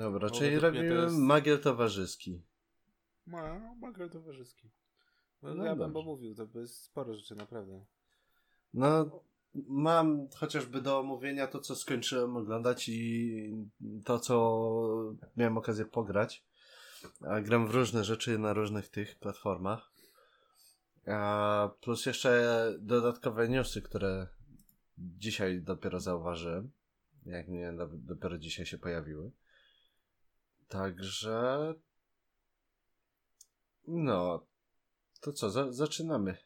Dobra, Bo czyli robimy jest- magier towarzyski. No, magier towarzyski. No, No ja bym mówił, to jest sporo rzeczy, naprawdę. No, mam chociażby do omówienia to, co skończyłem oglądać i to, co miałem okazję pograć. A gram w różne rzeczy na różnych tych platformach. A plus jeszcze dodatkowe newsy, które dzisiaj dopiero zauważyłem. Jak nie, do- dopiero dzisiaj się pojawiły. Także. No. To co, za, zaczynamy.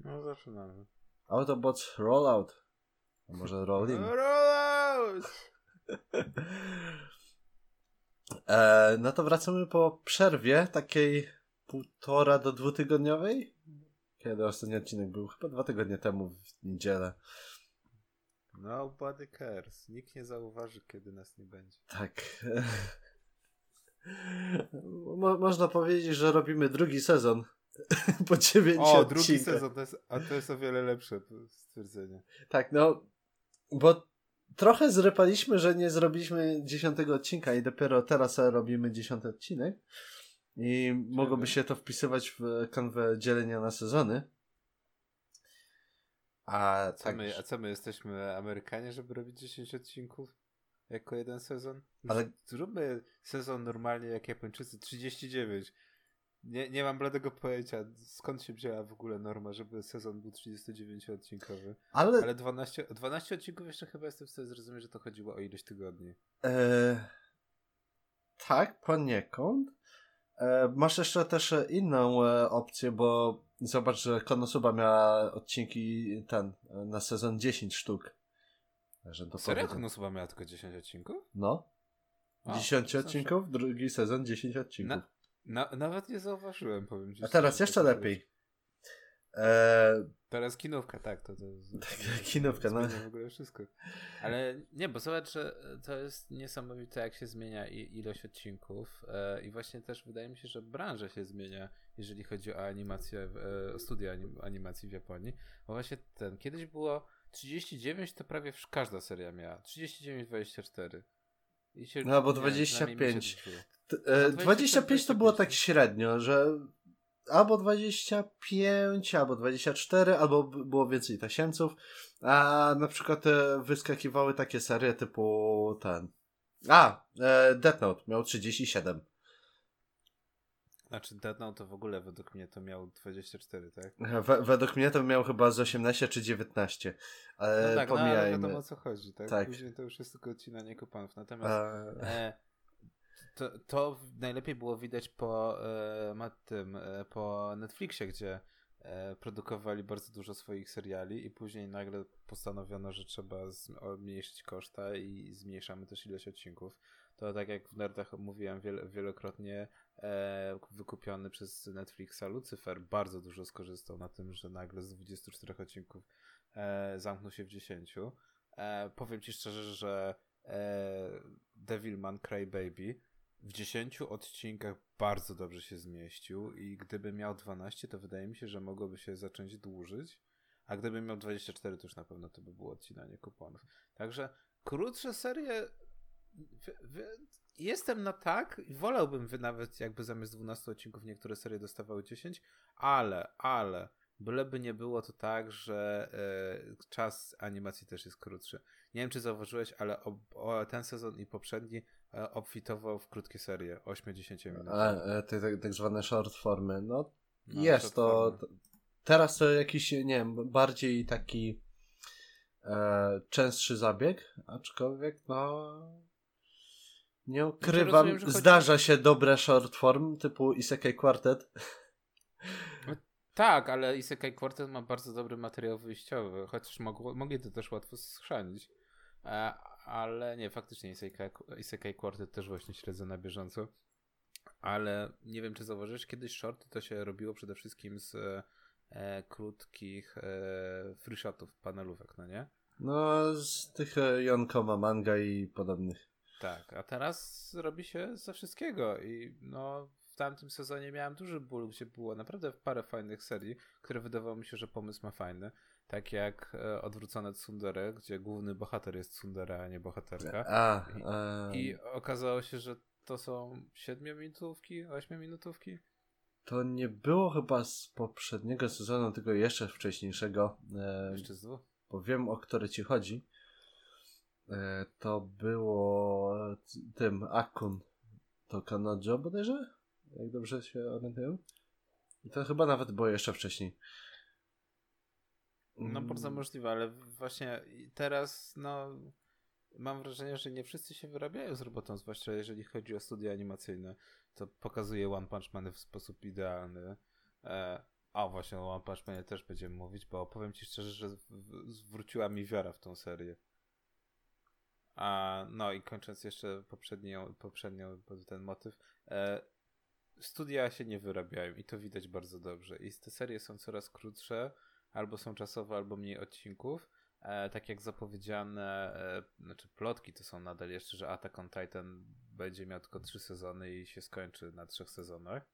No, zaczynamy. Autobots Rollout. A może Rolling? Rollout! E, no to wracamy po przerwie takiej półtora do dwutygodniowej. Kiedy ostatni odcinek był? Chyba dwa tygodnie temu w niedzielę. Nobody cares. Nikt nie zauważy, kiedy nas nie będzie. Tak. Mo- można powiedzieć, że robimy drugi sezon po dziewięciu O, drugi sezon, to jest, a to jest o wiele lepsze stwierdzenie. Tak, no, bo trochę zrypaliśmy, że nie zrobiliśmy dziesiątego odcinka i dopiero teraz robimy dziesiąty odcinek. I mogłoby się to wpisywać w kanwę dzielenia na sezony. A Co tak. my, a co my jesteśmy Amerykanie, żeby robić 10 odcinków? Jako jeden sezon? Ale- Zróbmy sezon normalnie jak Japończycy, 39. Nie, nie mam bladego pojęcia, skąd się wzięła w ogóle norma, żeby sezon był 39-odcinkowy. Ale, Ale 12, 12 odcinków jeszcze chyba jestem w stanie zrozumieć, że to chodziło o ilość tygodni. e, tak, poniekąd. E, masz jeszcze też inną e, opcję, bo zobacz, że Konosuba miała odcinki ten e, na sezon 10 sztuk. To Serio? powiedzmy- Konosuba miała tylko 10 odcinków? No. A, 10 to znaczy- odcinków, drugi sezon 10 odcinków. Na, na, nawet nie zauważyłem, powiem ci. A teraz jeszcze lepiej. E, Teraz kinówka, tak, to, to, Tak, kinówka, no. w ogóle wszystko. Ale nie, bo zobacz, że to jest niesamowite, jak się zmienia ilość odcinków e, i właśnie też wydaje mi się, że branża się zmienia, jeżeli chodzi o animację, e, o studia anim, animacji w Japonii, bo właśnie ten, kiedyś było 39, to prawie każda seria miała, 39-24. I się, No, bo nie, przynajmniej mi się 25. zdarzyło. t- e, 25 25 to było 25, tak średnio, że albo 25, albo 24, albo było więcej tasiemców, a na przykład e, wyskakiwały takie serie typu ten. A, e, Death Note miał 37. Znaczy Death Note to w ogóle według mnie to miał 24, tak? We, według mnie to miał chyba z 18 czy 19. Ale No tak, no ale pomijajmy. wiadomo o co chodzi, tak? Tak. Później to już jest tylko odcinanie kuponów. Natomiast E, e, to, to najlepiej było widać po e, tym, e, po Netflixie, gdzie e, produkowali bardzo dużo swoich seriali i później nagle postanowiono, że trzeba zmniejszyć koszta i zmniejszamy też ilość odcinków. To tak jak w Nerdach mówiłem wiel- wielokrotnie, e, wykupiony przez Netflixa Lucifer bardzo dużo skorzystał na tym, że nagle z 24 odcinków e, zamknął się w 10. E, powiem ci szczerze, że e, Devilman Crybaby w 10 odcinkach bardzo dobrze się zmieścił i gdyby miał 12, to wydaje mi się, że mogłoby się zacząć dłużyć, a gdyby miał 24, to już na pewno to by było odcinanie kuponów. Także krótsze serie jestem na tak i wolałbym nawet jakby zamiast 12 odcinków niektóre serie dostawały 10, ale, ale byleby nie było to tak, że e, czas animacji też jest krótszy. Nie wiem, czy zauważyłeś, ale ob, o, ten sezon i poprzedni e, obfitował w krótkie serie, 8-10 minut. e, e, te, te, tak zwane short formy. No, No, jest short to. formy. to- Teraz to jakiś, nie wiem, bardziej taki e, częstszy zabieg, aczkolwiek no. Nie ukrywam, rozumiem, że chodzi- zdarza się dobre short form typu Isekai Quartet. Tak, ale Isekai Quartet ma bardzo dobry materiał wyjściowy, chociaż mogło, mogli to też łatwo schrzanić. E, ale nie, faktycznie Isekai, Isekai Quartet też właśnie śledzę na bieżąco. Ale nie wiem, czy zauważyłeś, kiedyś shorty to się robiło przede wszystkim z e, krótkich e, free shotów, panelówek, no nie? No, z tych e, Yonkoma manga i podobnych. Tak, a teraz robi się ze wszystkiego i no w tamtym sezonie miałem duży ból, gdzie było naprawdę parę fajnych serii, które wydawało mi się, że pomysł ma fajny. Tak jak e, odwrócone Tsundere, gdzie główny bohater jest Tsundere, a nie bohaterka. A, I, I okazało się, że to są siedmiominutówki, ośmiominutówki. To nie było chyba z poprzedniego sezonu, tylko jeszcze wcześniejszego. E, jeszcze z dwóch? Bo wiem, o które ci chodzi. E, to było tym Akun. To Kanojo bodajże? Jak dobrze się orientuję? I to chyba nawet było jeszcze wcześniej. No bardzo mm. możliwe, ale właśnie teraz no mam wrażenie, że nie wszyscy się wyrabiają z robotą, zwłaszcza jeżeli chodzi o studia animacyjne. To pokazuje One Punch Man w sposób idealny. E, a właśnie o One Punch Manie też będziemy mówić, bo powiem ci szczerze, że zwróciła mi wiara w tą serię. A, no i kończąc jeszcze poprzednią, poprzednią ten motyw, e, studia się nie wyrabiają i to widać bardzo dobrze. I te serie są coraz krótsze, albo są czasowe, albo mniej odcinków. E, tak jak zapowiedziane, e, znaczy plotki to są nadal jeszcze, że Attack on Titan będzie miał tylko trzy sezony i się skończy na trzech sezonach.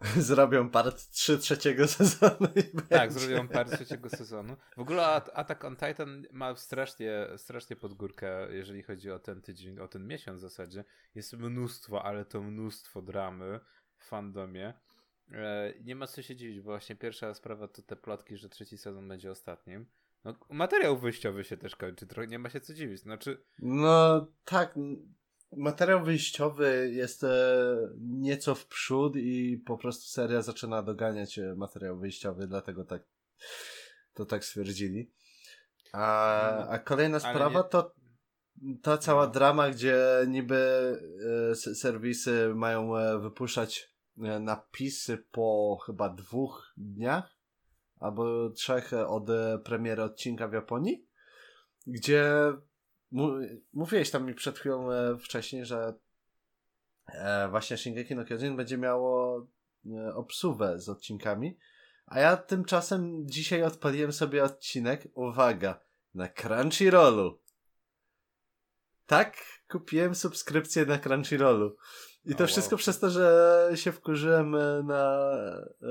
Zrobią part 3 trzeciego sezonu. tak, zrobią part trzeciego sezonu. W ogóle Attack on Titan ma strasznie, strasznie podgórkę, jeżeli chodzi o ten tydzień, o ten miesiąc w zasadzie. Jest mnóstwo, ale to mnóstwo dramy w fandomie. E, nie ma co się dziwić, bo właśnie pierwsza sprawa to te plotki, że trzeci sezon będzie ostatnim. No, materiał wyjściowy się też kończy, trochę nie ma się co dziwić. Znaczy... No tak, materiał wyjściowy jest e, nieco w przód i po prostu seria zaczyna doganiać e, materiał wyjściowy, dlatego tak to tak stwierdzili. A, a kolejna sprawa nie... to ta cała no. drama, gdzie niby e, serwisy mają wypuszczać napisy po chyba dwóch dniach albo trzech od premiery odcinka w Japonii, gdzie mówiłeś tam mi przed chwilą e, wcześniej, że e, właśnie Shingeki no Kyojin będzie miało e, obsuwę z odcinkami, a ja tymczasem dzisiaj odpaliłem sobie odcinek, uwaga, na Crunchyrollu. Tak, kupiłem subskrypcję na Crunchyrollu. I to wszystko wow. przez to, że się wkurzyłem na e,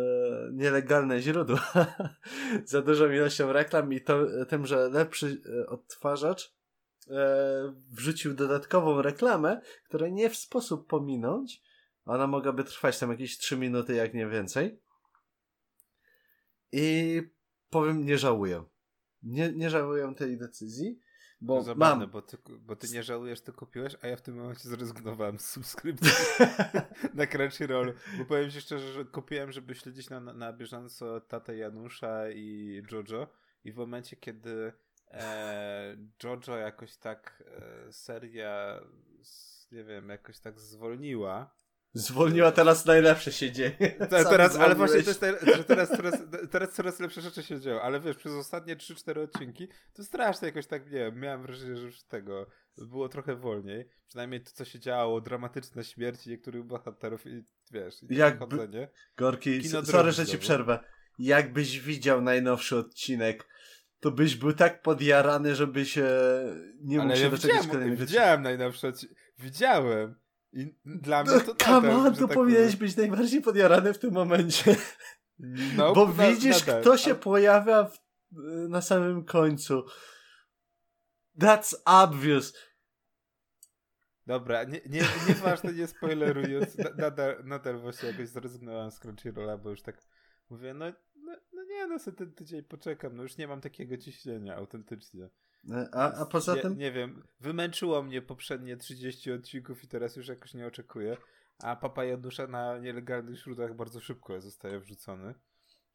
nielegalne źródła za dużą ilością reklam i to, tym, że lepszy odtwarzacz wrzucił dodatkową reklamę, której nie w sposób pominąć. Ona mogłaby trwać tam jakieś 3 minuty, jak nie więcej. I powiem, nie żałuję. Nie, nie żałuję tej decyzji. Bo Zabawne, mam... bo ty, bo ty nie żałujesz, to kupiłeś, a ja w tym momencie zrezygnowałem z subskrypcji na Crunchyrollu. Bo powiem ci szczerze, że kupiłem, żeby śledzić na, na bieżąco tatę Janusza i Jojo. I w momencie, kiedy e, Jojo jakoś tak e, seria, nie wiem, jakoś tak zwolniła. Zwolniła, teraz najlepsze się dzieje. Ta, teraz, ale właśnie to jest że teraz, teraz, teraz coraz lepsze rzeczy się dzieją, ale wiesz, przez ostatnie 3-4 odcinki to strasznie jakoś tak, nie wiem, miałem wrażenie, że już tego było trochę wolniej. Przynajmniej to, co się działo, dramatyczne śmierci niektórych bohaterów i wiesz, i Jak chodzenie. Gorki, sorry, że ci przerwę. Jakbyś widział najnowszy odcinek to byś był tak podjarany, żeby się nie mógł Ale się ja doczekać kolejnych Widziałem najnowsze, widziałem. I dla mnie to Come on, to tak powinieneś być najbardziej podjarany w tym momencie. No, Bo na, widzisz, kto się pojawia w, na samym końcu. That's obvious. Dobra, nie, nie, nieważne, nie spoilerując, nadal, nadal właśnie jakoś zrezygnowałem z Crunchyrolla, bo już tak mówię, no no, no nie, no sobie ten tydzień poczekam, no już nie mam takiego ciśnienia autentycznie. E, a, a poza nie, tym? Nie wiem, wymęczyło mnie poprzednie 30 odcinków i teraz już jakoś nie oczekuję. A Papa Janusza na nielegalnych źródłach bardzo szybko zostaje wrzucony.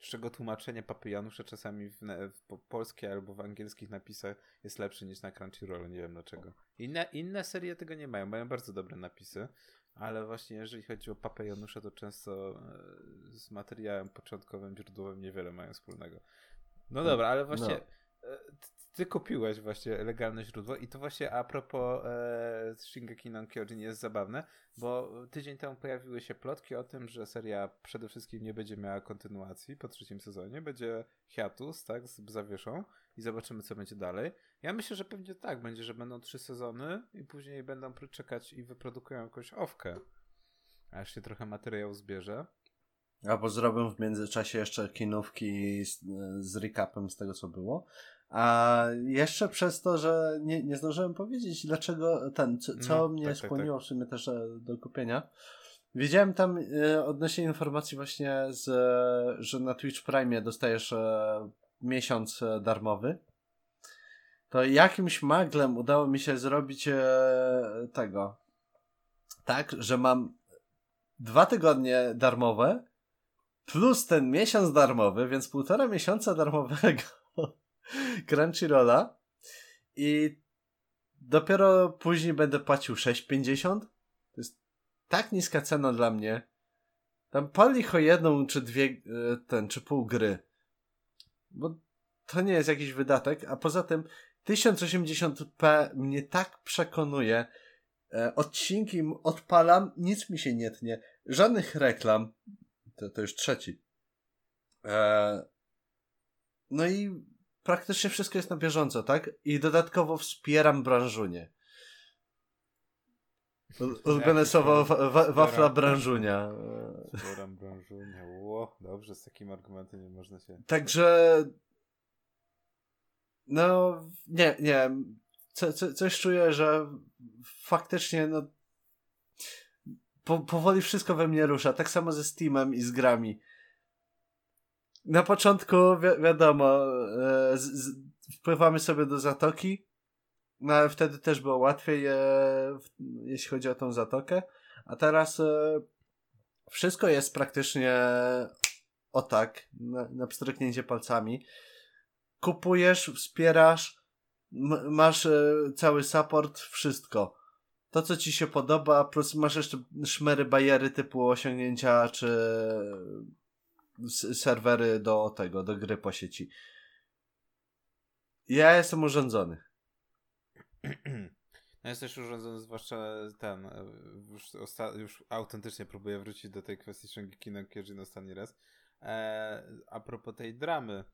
Z czego tłumaczenie Papy Janusza czasami w, w polskiej albo w angielskich napisach jest lepsze niż na Crunchyrollu, nie wiem dlaczego. Inne, inne serie tego nie mają, mają bardzo dobre napisy. Ale właśnie jeżeli chodzi o papę Janusza, to często e, z materiałem początkowym, źródłowym niewiele mają wspólnego. No dobra, ale właśnie no. Ty kupiłeś właśnie legalne źródło i to właśnie a propos e, Shingeki no Kyojin jest zabawne, bo tydzień temu pojawiły się plotki o tym, że seria przede wszystkim nie będzie miała kontynuacji po trzecim sezonie, będzie hiatus, tak, z zawieszą i zobaczymy co będzie dalej. Ja myślę, że pewnie tak będzie, że będą trzy sezony i później będą czekać i wyprodukują jakąś owkę, aż się trochę materiału zbierze. Albo zrobię w międzyczasie jeszcze kinówki z, z recapem z tego, co było. A jeszcze przez to, że nie, nie zdążyłem powiedzieć, dlaczego ten, co, co No, mnie tak, tak, skłoniło tak. w sumie też e, do kupienia. Widziałem tam e, odnośnie informacji właśnie, z, że na Twitch Prime dostajesz e, miesiąc e, darmowy. To jakimś maglem udało mi się zrobić e, tego. Tak, że mam dwa tygodnie darmowe plus ten miesiąc darmowy, więc półtora miesiąca darmowego Crunchyrolla i dopiero później będę płacił 6,50. To jest tak niska cena dla mnie. Tam pali o jedną czy dwie, e, ten, czy pół gry. Bo to nie jest jakiś wydatek, a poza tym 1080p mnie tak przekonuje. E, odcinki odpalam, nic mi się nie tnie. Żadnych reklam. To, to już trzeci. E, no i praktycznie wszystko jest na bieżąco, tak? I dodatkowo wspieram branżunię. U- Ulubione Jakie słowo wa- wa- wafla branżunia. Zbieram branżunia. Ło, dobrze, z takim argumentem nie można się... Także. No, nie, nie. Co, co, coś czuję, że faktycznie, no. Po, powoli wszystko we mnie rusza. Tak samo ze Steamem i z grami. Na początku, wi wiadomo, e, z, z, wpływamy sobie do zatoki. No ale wtedy też było łatwiej, e, w, jeśli chodzi o tą zatokę. A teraz e, wszystko jest praktycznie o tak, na, na pstryknięcie palcami. Kupujesz, wspierasz, m- masz e, cały support, wszystko. To, co ci się podoba, plus masz jeszcze szmery bajery typu osiągnięcia, czy s- serwery do tego, do gry po sieci. Ja jestem urządzony. No jest też urządzony, zwłaszcza ten, e, już, osta- już autentycznie próbuję wrócić do tej kwestii Shingeki no Kyojin ostatni raz. E, a propos tej dramy,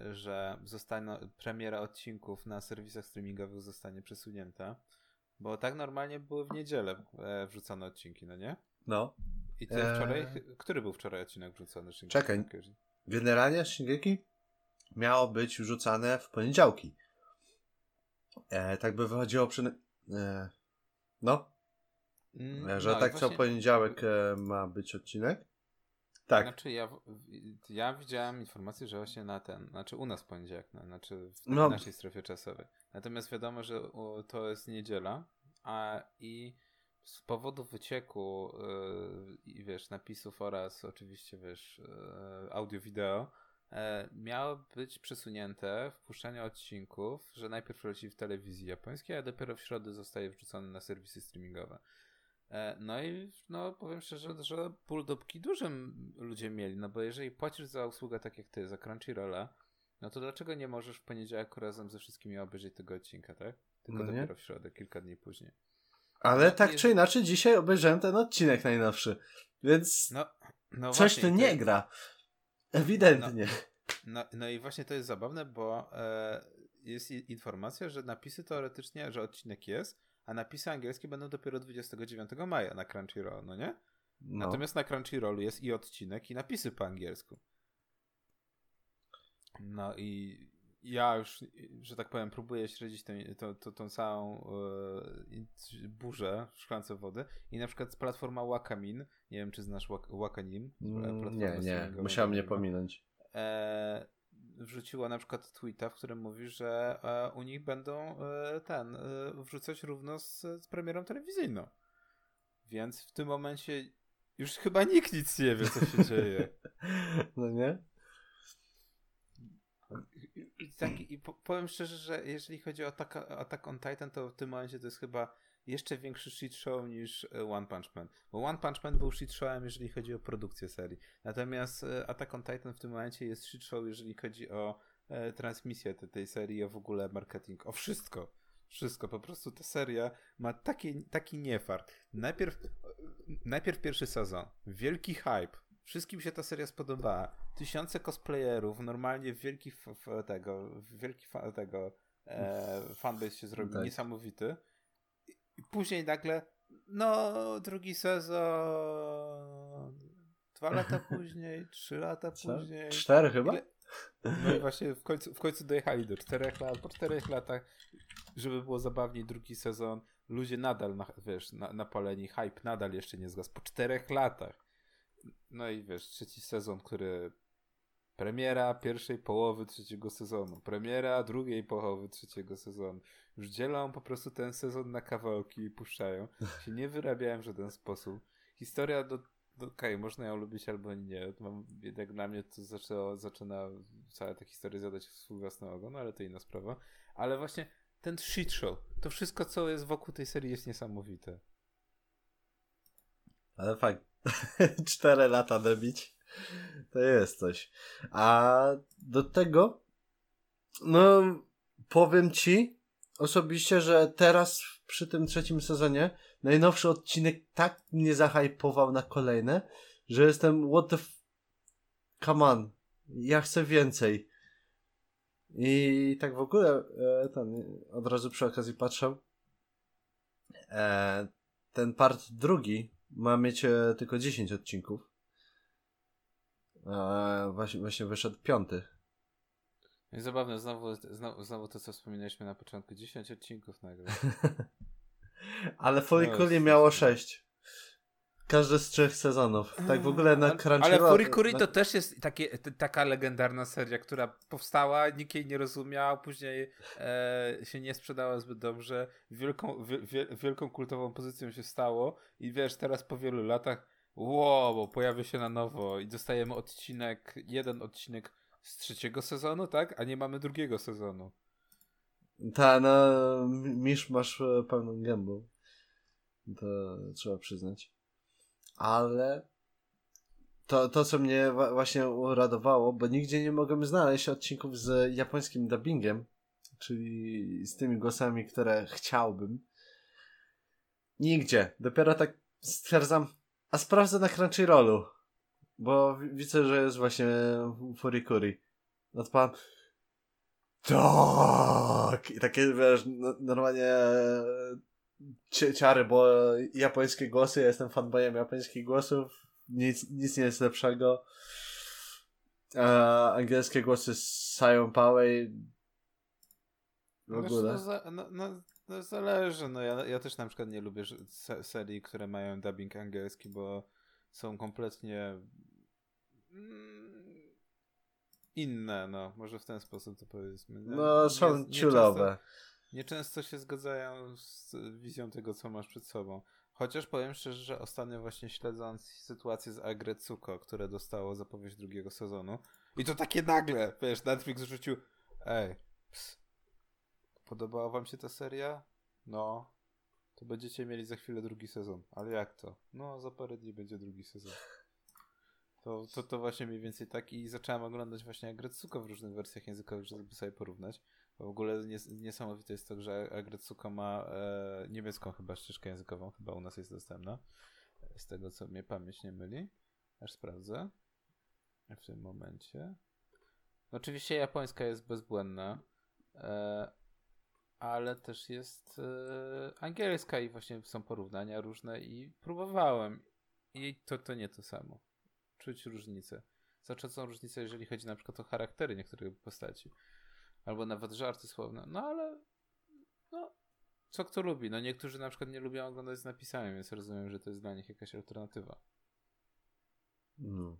że zostanie premiera odcinków na serwisach streamingowych zostanie przesunięta, bo tak normalnie były w niedzielę e, wrzucone odcinki, no nie? No. I ty Eee. wczoraj, który był wczoraj odcinek wrzucony? Shingeki Czekaj. Generalnie Shingeki miało być rzucane w poniedziałki. E, tak by wychodziło przy... E, no, Mm, e, że no tak co właśnie- poniedziałek e, ma być odcinek. Tak, Znaczy ja, ja widziałem informację, że właśnie na ten, znaczy u nas poniedziałek, no, znaczy w No. naszej strefie czasowej. Natomiast wiadomo, że to jest niedziela, a i z powodu wycieku yy, i wiesz, napisów oraz oczywiście wiesz, yy, audio-wideo e, miało być przesunięte wpuszczanie odcinków, że najpierw leci w telewizji japońskiej, a dopiero w środę zostaje wrzucony na serwisy streamingowe. E, No i no, powiem szczerze, że ból dupki dużym ludzie mieli, no bo jeżeli płacisz za usługę tak jak ty, za Crunchyrolla, no to dlaczego nie możesz w poniedziałek razem ze wszystkimi obejrzeć tego odcinka, tak? Tylko No dopiero w środę, kilka dni później. ale no tak jest- czy inaczej dzisiaj obejrzałem ten odcinek najnowszy. Więc No, no coś właśnie, tu nie gra. Ewidentnie. No, no i właśnie to jest zabawne, bo e, jest i- informacja, że napisy teoretycznie, że odcinek jest, a napisy angielskie będą dopiero 29 maja na Crunchyroll, no nie? No. Natomiast na Crunchyrollu jest i odcinek, i napisy po angielsku. No i ja już, że tak powiem, próbuję śledzić tę, tą, tą, tą całą e, burzę w szklance wody i na przykład platforma Wakamin, nie wiem czy znasz Wak- Wakanim? Mm, Nie, nie, musiałem mnie anime pominąć. e, wrzuciła na przykład tweeta, w którym mówi, że e, u nich będą e, ten e, wrzucać równo z, z premierą telewizyjną. Więc w tym momencie już chyba nikt nic nie wie, co się dzieje. No nie? I, tak, i po, powiem szczerze, że jeżeli chodzi o Attack, Attack on Titan, to w tym momencie to jest chyba jeszcze większy shit show niż e, One Punch Man. Bo One Punch Man był shit showem, jeżeli chodzi o produkcję serii. Natomiast e, Attack on Titan w tym momencie jest shit show, jeżeli chodzi o e, transmisję te, tej serii, o w ogóle marketing, o wszystko. Wszystko, po prostu ta seria ma taki, taki niefart. Najpierw, najpierw pierwszy sezon, wielki hype, wszystkim się ta seria spodobała. Tysiące cosplayerów, normalnie wielki f- f- tego, wielki fa- tego e, fanbase się zrobił Tak. niesamowity. I później nagle, no, drugi sezon dwa lata później, trzy lata później. Cztery chyba? Ile... No i właśnie w końcu, w końcu dojechali do czterech lat. Po czterech latach, żeby było zabawniej, drugi sezon. Ludzie nadal, na, wiesz, na, napaleni, hype nadal jeszcze nie zgasł. Po czterech latach. No i wiesz, trzeci sezon, który Premiera pierwszej połowy trzeciego sezonu. Premiera drugiej połowy trzeciego sezonu. Już dzielą po prostu ten sezon na kawałki i puszczają. Się nie wyrabiałem w żaden sposób. Historia do, okej, okay, można ją lubić albo nie. Mam, jednak dla mnie to zaczęło, zaczyna cała ta historia zadać w swój własny ogon, ale to inna sprawa. Ale właśnie ten shit show, to wszystko co jest wokół tej serii jest niesamowite. Ale fakt. Cztery lata debić. To jest coś. A do tego, no, powiem ci osobiście, że teraz przy tym trzecim sezonie najnowszy odcinek tak mnie zahajpował na kolejne, że jestem what the f... come on, ja chcę więcej. I tak w ogóle e, ten, od razu przy okazji patrzę. E, ten part drugi ma mieć e, tylko 10 odcinków. A właśnie, właśnie wyszedł piąty. Zabawne, znowu, znowu, znowu to, co wspominaliśmy na początku. 10 odcinków nagle. Ale Furikuri no, miało 6. Każdy z trzech sezonów. Tak w ogóle na Crunchyroll. Ale Furikuri to też jest takie, taka legendarna seria, która powstała, nikt jej nie rozumiał, później e, się nie sprzedała zbyt dobrze. Wielką, wielką kultową pozycją się stało i wiesz, teraz po wielu latach Wow, bo pojawia się na nowo i dostajemy odcinek, jeden odcinek z trzeciego sezonu, tak? A nie mamy drugiego sezonu. Ta, no, Misz masz e, pełną gębą. To trzeba przyznać. Ale to, to co mnie właśnie uradowało, bo nigdzie nie mogłem znaleźć odcinków z japońskim dubbingiem, czyli z tymi głosami, które chciałbym. Nigdzie. Dopiero tak stwierdzam, a sprawdzę na Crunchyrollu. Bo widzę, że jest właśnie Furikuri. Odpalam. Tak! I takie, wiesz, normalnie ciary, bo japońskie głosy, ja jestem fanboyem japońskich głosów. Nic, nic nie jest lepszego. A angielskie głosy Sion Poway. W ogóle. Wiesz, no, no, no, no zależy, no ja, ja też na przykład nie lubię serii, które mają dubbing angielski, bo są kompletnie inne, no, może w ten sposób to powiedzmy. Nie? No, są nie, ciulowe. Nieczęsto się zgadzają z wizją tego, co masz przed sobą. Chociaż powiem szczerze, że ostatnio właśnie śledząc sytuację z Agretsuko, które dostało zapowiedź drugiego sezonu i to takie nagle, wiesz, Netflix rzucił ej, ps, Podobała wam się ta seria? No. To będziecie mieli za chwilę drugi sezon. Ale jak to? No, za parę dni będzie drugi sezon. To, to, to właśnie mniej więcej tak i zacząłem oglądać właśnie Agretsuko w różnych wersjach językowych, żeby sobie porównać. Bo w ogóle nies niesamowite jest to, że Agretsuko ma e, niemiecką chyba ścieżkę językową, chyba u nas jest dostępna. Z tego co mnie pamięć nie myli. Aż sprawdzę. W tym momencie. Oczywiście japońska jest bezbłędna. E, ale też jest e, angielska i właśnie są porównania różne i próbowałem i to, to nie to samo. Czuć różnice. Znaczy są różnice, jeżeli chodzi na przykład o charaktery niektórych postaci. Albo nawet żarty słowne. No ale no, co kto lubi. No niektórzy na przykład nie lubią oglądać z napisami, więc rozumiem, że to jest dla nich jakaś alternatywa. Mm.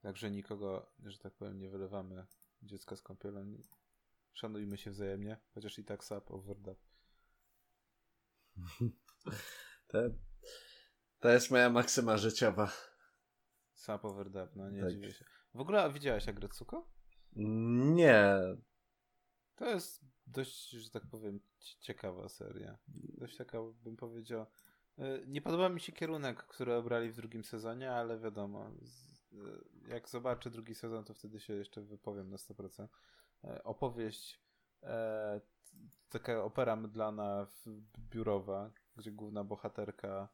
Także nikogo, że tak powiem, nie wylewamy dziecka z kąpielą. Szanujmy się wzajemnie, chociaż i tak sap overdub. To, to jest moja maksyma życiowa. Sap overdub, no nie tak. dziwię się. W ogóle widziałeś Agretsuko? Nie. To jest dość, że tak powiem, ciekawa seria. Dość taka, bym powiedział. Y, nie podoba mi się kierunek, który obrali w drugim sezonie, ale wiadomo, y, jak zobaczę drugi sezon, to wtedy się jeszcze wypowiem na 100%. E, opowieść, taka opera mydlana biurowa, gdzie główna bohaterka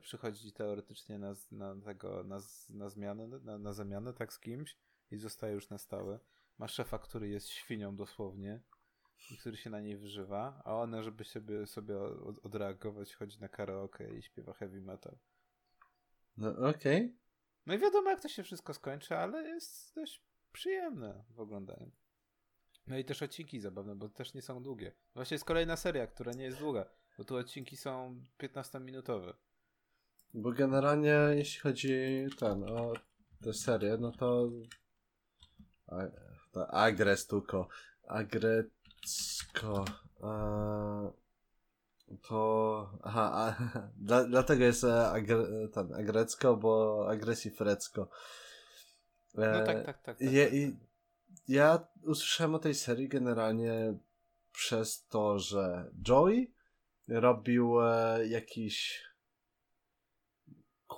przychodzi teoretycznie na, na, tego, na, na zmianę, na, na zamianę tak z kimś i zostaje już na stałe. Ma szefa, który jest świnią dosłownie i który się na niej wyżywa, a ona, żeby sobie, sobie odreagować, chodzi na karaoke i śpiewa heavy metal. No okej. Okay. No i wiadomo, jak to się wszystko skończy, ale jest dość przyjemne w oglądaniu. No i też odcinki zabawne, bo też nie są długie. Właśnie jest kolejna seria, która nie jest długa, bo tu odcinki są 15-minutowe. Bo generalnie jeśli chodzi ten, o tę serię, no to, a, to agres tylko, agrecko, to, aha, a, dla, dlatego jest e, agre, ten, agrecko, bo agresji frecko. E, no tak, tak, tak. tak, je, tak, i, tak. Ja usłyszałem o tej serii generalnie przez to, że Joey robił e, jakiś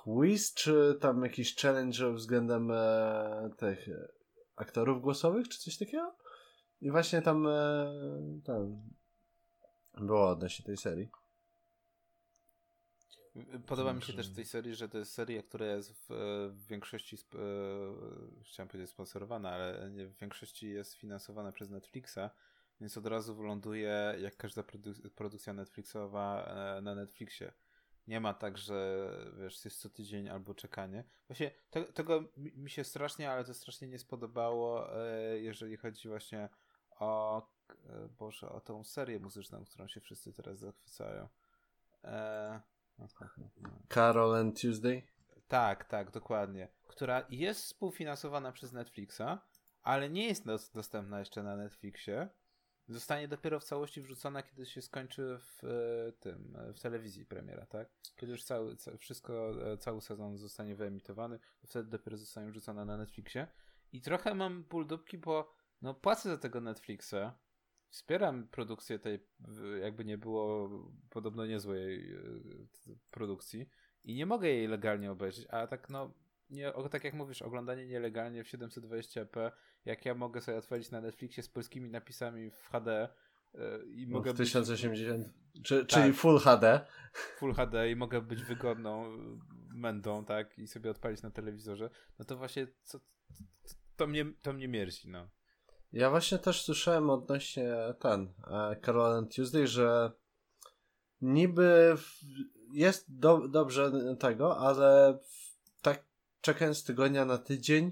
quiz, czy tam jakiś challenge względem e, tych aktorów głosowych, czy coś takiego. I właśnie tam, e, tam było odnośnie tej serii. Podoba mi się też w tej serii, że to jest seria, która jest w, w większości, sp- e, chciałem powiedzieć sponsorowana, ale nie, w większości jest finansowana przez Netflixa, więc od razu wyląduje, jak każda produ- produkcja Netflixowa, e, na Netflixie. Nie ma tak, że wiesz, jest co tydzień albo czekanie. Właśnie te, tego mi się strasznie, ale to strasznie nie spodobało, e, jeżeli chodzi właśnie o, e, Boże, o tą serię muzyczną, którą się wszyscy teraz zachwycają. E, Carol and Tuesday? Tak, tak, dokładnie. Która jest współfinansowana przez Netflixa, ale nie jest dostępna jeszcze na Netflixie. Zostanie dopiero w całości wrzucona, kiedy się skończy w e, tym, w telewizji premiera, tak? Kiedy już cały, wszystko, e, cały sezon zostanie wyemitowany, to wtedy dopiero zostanie wrzucona na Netflixie. I trochę mam ból dupki, bo no płacę za tego Netflixa, wspieram produkcję tej, jakby nie było podobno niezłej e, produkcji i nie mogę jej legalnie obejrzeć, a tak no, nie, tak jak mówisz, oglądanie nielegalnie w 720p, jak ja mogę sobie otworzyć na Netflixie z polskimi napisami w HD e, i no, mogę w 1080, być, czy, tak, czyli Full HD. Full HD i mogę być wygodną mędą, tak, i sobie odpalić na telewizorze, no to właśnie co, to mnie, to mnie mierzi, no. Ja właśnie też słyszałem odnośnie ten e, Carol Tuesday, że niby jest do, dobrze tego, ale tak czekając tygodnia na tydzień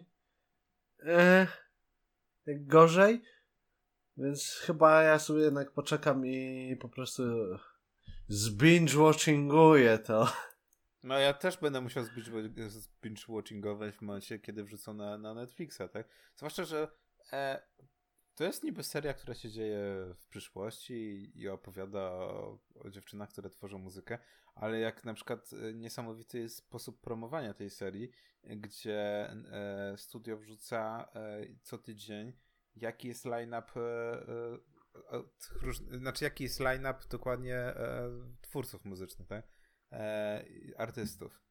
e, gorzej. Więc chyba ja sobie jednak poczekam i po prostu zbinge-watchinguję to. No ja też będę musiał zbinge-watchingować w momencie, kiedy wrzucą na, na Netflixa, tak? Zwłaszcza, że e, to jest niby seria, która się dzieje w przyszłości i, opowiada o, dziewczynach, które tworzą muzykę, ale jak na przykład e, niesamowity jest sposób promowania tej serii, gdzie e, studio wrzuca e, co tydzień jaki jest line-up znaczy jaki jest line-up dokładnie twórców muzycznych, tak? artystów.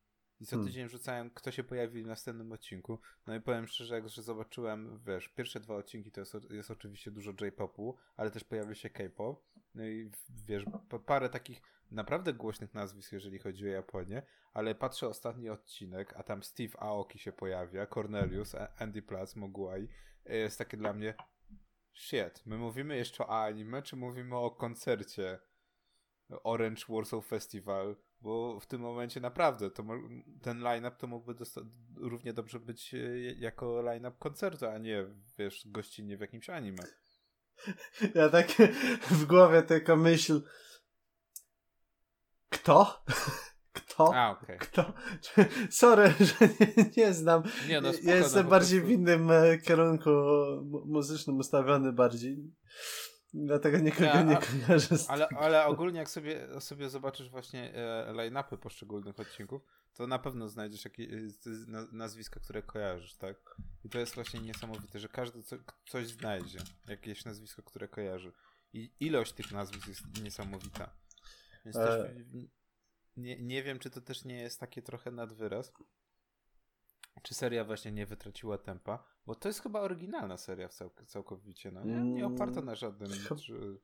I co hmm. tydzień rzucają, kto się pojawi w następnym odcinku. No i powiem szczerze, jak że zobaczyłem, wiesz, pierwsze dwa odcinki to jest, jest oczywiście dużo J-popu, ale też pojawi się K-pop. No i wiesz, parę takich naprawdę głośnych nazwisk, jeżeli chodzi o Japonię, ale patrzę ostatni odcinek, a tam Steve Aoki się pojawia, Cornelius, Andy Platz, Moguai. Jest takie dla mnie shit, my mówimy jeszcze o anime, czy mówimy o koncercie Orange Warsaw Festival bo w tym momencie naprawdę to, ten line-up to mógłby równie dobrze być e, jako line-up koncertu, a nie, wiesz, gościnnie w jakimś anime. Ja tak w głowie tylko myśl kto? Kto? A, okay. Kto? Sorry, że nie, nie znam. Nie, no spoko, ja jestem no, bardziej w innym e, kierunku muzycznym ustawiony bardziej. Dlatego nikogo ja, nie kojarzę z ale, ale ogólnie jak sobie, sobie zobaczysz właśnie e, line-upy poszczególnych odcinków, to na pewno znajdziesz jakieś nazwiska, które kojarzysz, tak? I to jest właśnie niesamowite, że każdy co, coś znajdzie, jakieś nazwisko, które kojarzy. I ilość tych nazwisk jest niesamowita. Więc e... też nie, nie wiem, czy to też nie jest takie trochę nadwyraz. Czy seria właśnie nie wytraciła tempa? Bo to jest chyba oryginalna seria cał całkowicie, no nie? Nie oparta na żadnym... Chyba, czy...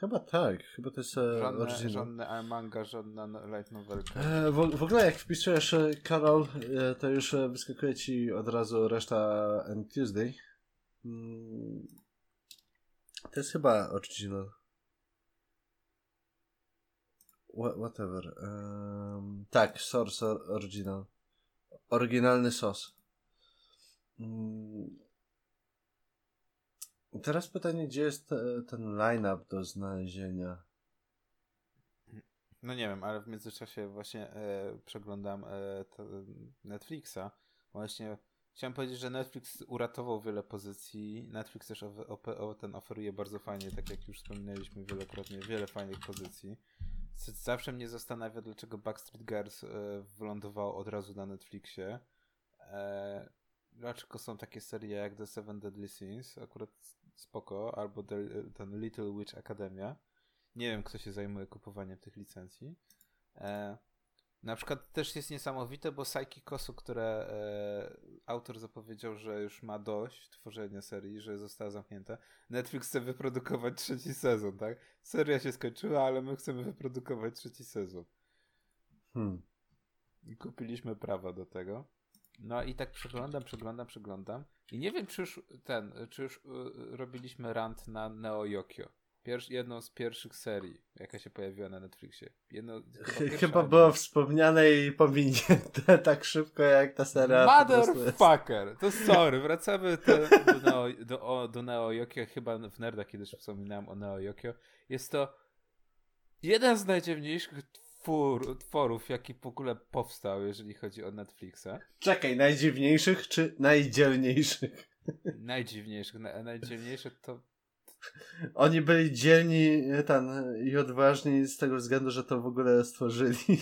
chyba tak, chyba to jest e, żadne, oryginal. Żadne manga, żadna light novelka. E, w, w, ogóle jak wpisujesz e, Karol, e, to już e, wyskakuje ci od razu reszta and Tuesday. Mm, to jest chyba oryginal. Whatever. Um, tak, Source Original. Oryginalny sos. Mm. Teraz pytanie, gdzie jest te, ten line-up do znalezienia? No nie wiem, ale w międzyczasie właśnie e, przeglądam e, Netflixa. Właśnie chciałem powiedzieć, że Netflix uratował wiele pozycji. Netflix też o, o, ten oferuje bardzo fajnie, tak jak już wspominaliśmy wielokrotnie, wiele fajnych pozycji. Zawsze mnie zastanawia, dlaczego Backstreet Girls e, wylądowało od razu na Netflixie. E, dlaczego są takie serie jak The Seven Deadly Sins, akurat spoko, albo ten Little Witch Academia. Nie wiem, kto się zajmuje kupowaniem tych licencji. E, na przykład też jest niesamowite, bo Saiki Kosu, które e, autor zapowiedział, że już ma dość tworzenia serii, że została zamknięta. Netflix chce wyprodukować trzeci sezon, tak? Seria się skończyła, ale my chcemy wyprodukować trzeci sezon. Hmm. I kupiliśmy prawa do tego. No i tak przeglądam, przeglądam, przeglądam. I nie wiem, czy już ten, czy już y, robiliśmy rant na Neo Yokio. Pierwsz, jedną z pierwszych serii, jaka się pojawiła na Netflixie. Jedno, chyba, chyba było wspomniane i pominięte tak szybko jak ta seria. Motherfucker! To sorry, wracamy do, do, Neo, do, do Neo Yokio. Chyba w Nerda kiedyś wspominałem o Neo Yokio. Jest to jeden z najdziwniejszych twór, tworów, jaki w ogóle powstał, jeżeli chodzi o Netflixa. Czekaj, najdziwniejszych czy najdzielniejszych? Najdziwniejszych. Na, najdziwniejsze to oni byli dzielni ten, i odważni z tego względu, że to w ogóle stworzyli.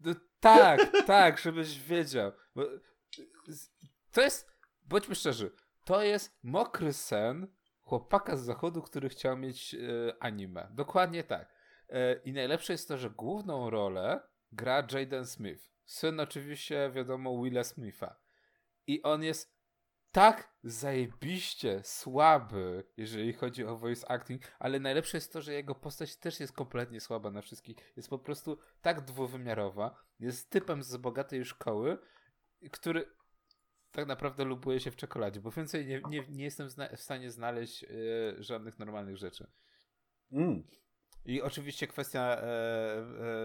No, tak, tak, żebyś wiedział. To jest, bądźmy szczerzy, to jest mokry sen chłopaka z zachodu, który chciał mieć e, anime. Dokładnie tak. E, I najlepsze jest to, że główną rolę gra Jaden Smith. Syn oczywiście, wiadomo, Willa Smitha. I on jest tak zajebiście słaby, jeżeli chodzi o voice acting, ale najlepsze jest to, że jego postać też jest kompletnie słaba na wszystkich. Jest po prostu tak dwuwymiarowa. Jest typem z bogatej szkoły, który tak naprawdę lubuje się w czekoladzie, bo więcej nie, nie, nie jestem w stanie znaleźć yy, żadnych normalnych rzeczy. Mm. I oczywiście kwestia e,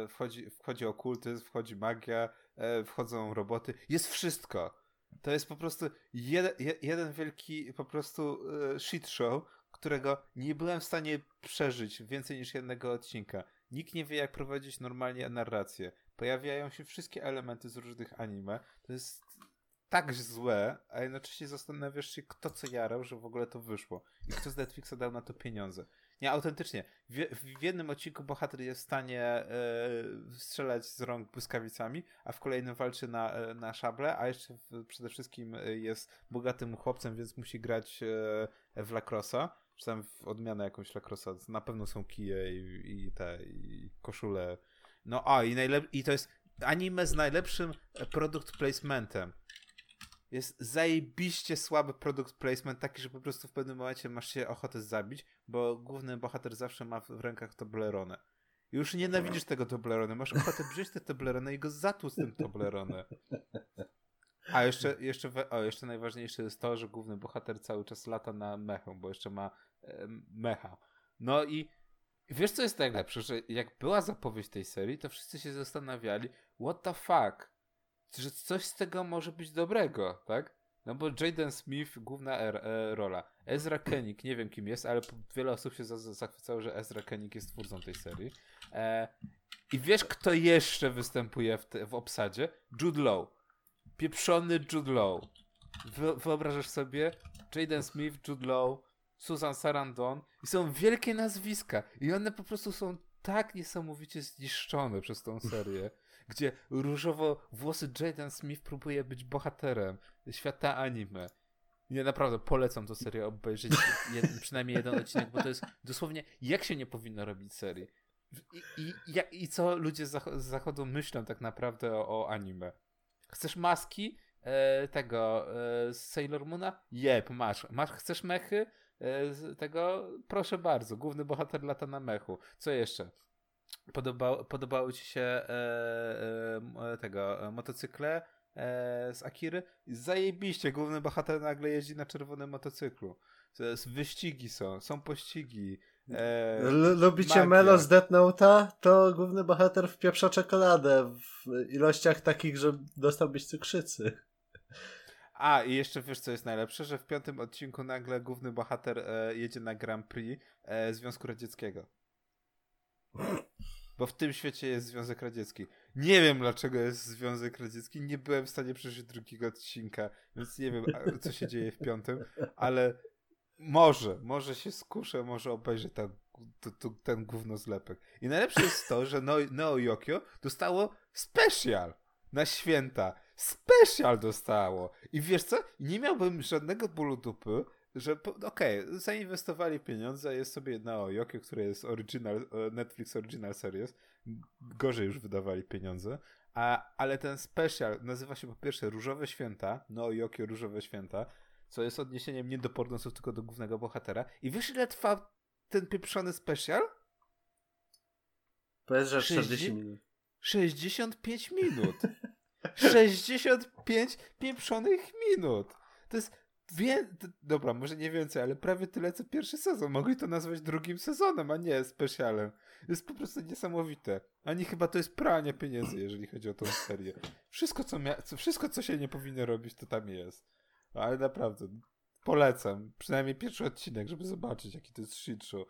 e, wchodzi, wchodzi okultyzm, wchodzi magia, e, wchodzą roboty. Jest wszystko. To jest po prostu jeden, jeden wielki po prostu shit show, którego nie byłem w stanie przeżyć więcej niż jednego odcinka. Nikt nie wie, jak prowadzić normalnie narrację. Pojawiają się wszystkie elementy z różnych anime. To jest tak złe, a jednocześnie zastanawiasz się, kto co jarał, że w ogóle to wyszło. I kto z Netflixa dał na to pieniądze. Nie, autentycznie. W, w jednym odcinku bohater jest w stanie e, strzelać z rąk błyskawicami, a w kolejnym walczy na, e, na szable, a jeszcze w, przede wszystkim e, jest bogatym chłopcem, więc musi grać w lacrosa, czy tam w odmianę jakąś lacrosa. Na pewno są kije i, i te, i koszule. No a, i, najlep- i to jest anime z najlepszym produkt placementem jest zajebiście słaby produkt placement, taki, że po prostu w pewnym momencie masz się ochotę zabić, bo główny bohater zawsze ma w rękach Toblerone. Już nienawidzisz tego Toblerone, masz ochotę wziąć te Toblerone i go zatłuc tym Toblerone. A jeszcze, jeszcze, o, jeszcze najważniejsze jest to, że główny bohater cały czas lata na mechę, bo jeszcze ma e, mecha. No i wiesz co jest najlepsze, że jak była zapowiedź tej serii, to wszyscy się zastanawiali, what the fuck? Że coś z tego może być dobrego, tak? No bo Jaden Smith, główna er, e, rola. Ezra Koenig, nie wiem kim jest, ale wiele osób się za, zachwycało, że Ezra Koenig jest twórcą tej serii. E, I wiesz, kto jeszcze występuje w, te, w obsadzie? Jude Law. Pieprzony Jude Law. Wy, wyobrażasz sobie? Jaden Smith, Jude Law, Susan Sarandon i są wielkie nazwiska i one po prostu są tak niesamowicie zniszczone przez tą serię gdzie różowo włosy Jaden Smith próbuje być bohaterem świata anime. Nie, naprawdę, polecam tę serię obejrzeć przynajmniej jeden odcinek, bo to jest dosłownie jak się nie powinno robić serii. I, i, i co ludzie z, zach z zachodu myślą tak naprawdę o, o anime. Chcesz maski e, tego e, Sailor Moona? Jep, masz. masz. Chcesz mechy? E, tego? Proszę bardzo. Główny bohater lata na mechu. Co jeszcze? Podobało, podobały ci się e, e, tego e, motocykle e, z Akiry? Zajebiście, główny bohater nagle jeździ na czerwonym motocyklu. Wyścigi są, są pościgi. E, Lubicie magia. Melo z Death Note'a? To główny bohater wpieprza czekoladę w ilościach takich, że dostałbyś cukrzycy. A, i jeszcze wiesz, co jest najlepsze? Że w piątym odcinku nagle główny bohater e, jedzie na Grand Prix e, Związku Radzieckiego. Bo w tym świecie jest Związek Radziecki. Nie wiem, dlaczego jest Związek Radziecki. Nie byłem w stanie przeżyć drugiego odcinka, więc nie wiem, co się dzieje w piątym, ale może, może się skuszę, może obejrzę ten, to, ten gówno zlepek. I najlepsze jest to, że Neo, Neo Yokio dostało special na święta. Special dostało. I wiesz co? Nie miałbym żadnego bólu dupy, że okej, zainwestowali pieniądze, jest sobie Neo Yokio, które jest original, e, Netflix Original Series. Gorzej już wydawali pieniądze. A, ale ten special nazywa się po pierwsze Różowe Święta, Neo Yokio Różowe Święta, co jest odniesieniem nie do pornosów, tylko do głównego bohatera. I wiesz ile trwa ten pieprzony special? Powiedz, że 60 40 minut. 65 minut. 65 pieprzonych minut. To jest wie... Dobra, może nie więcej, ale prawie tyle co pierwszy sezon. Mogli to nazwać drugim sezonem, a nie specjalem. Jest po prostu niesamowite. Ani chyba to jest pranie pieniędzy, jeżeli chodzi o tą serię. Wszystko, co, mia... wszystko, co się nie powinno robić, to tam jest. Ale naprawdę, polecam. Przynajmniej pierwszy odcinek, żeby zobaczyć, jaki to jest shit show.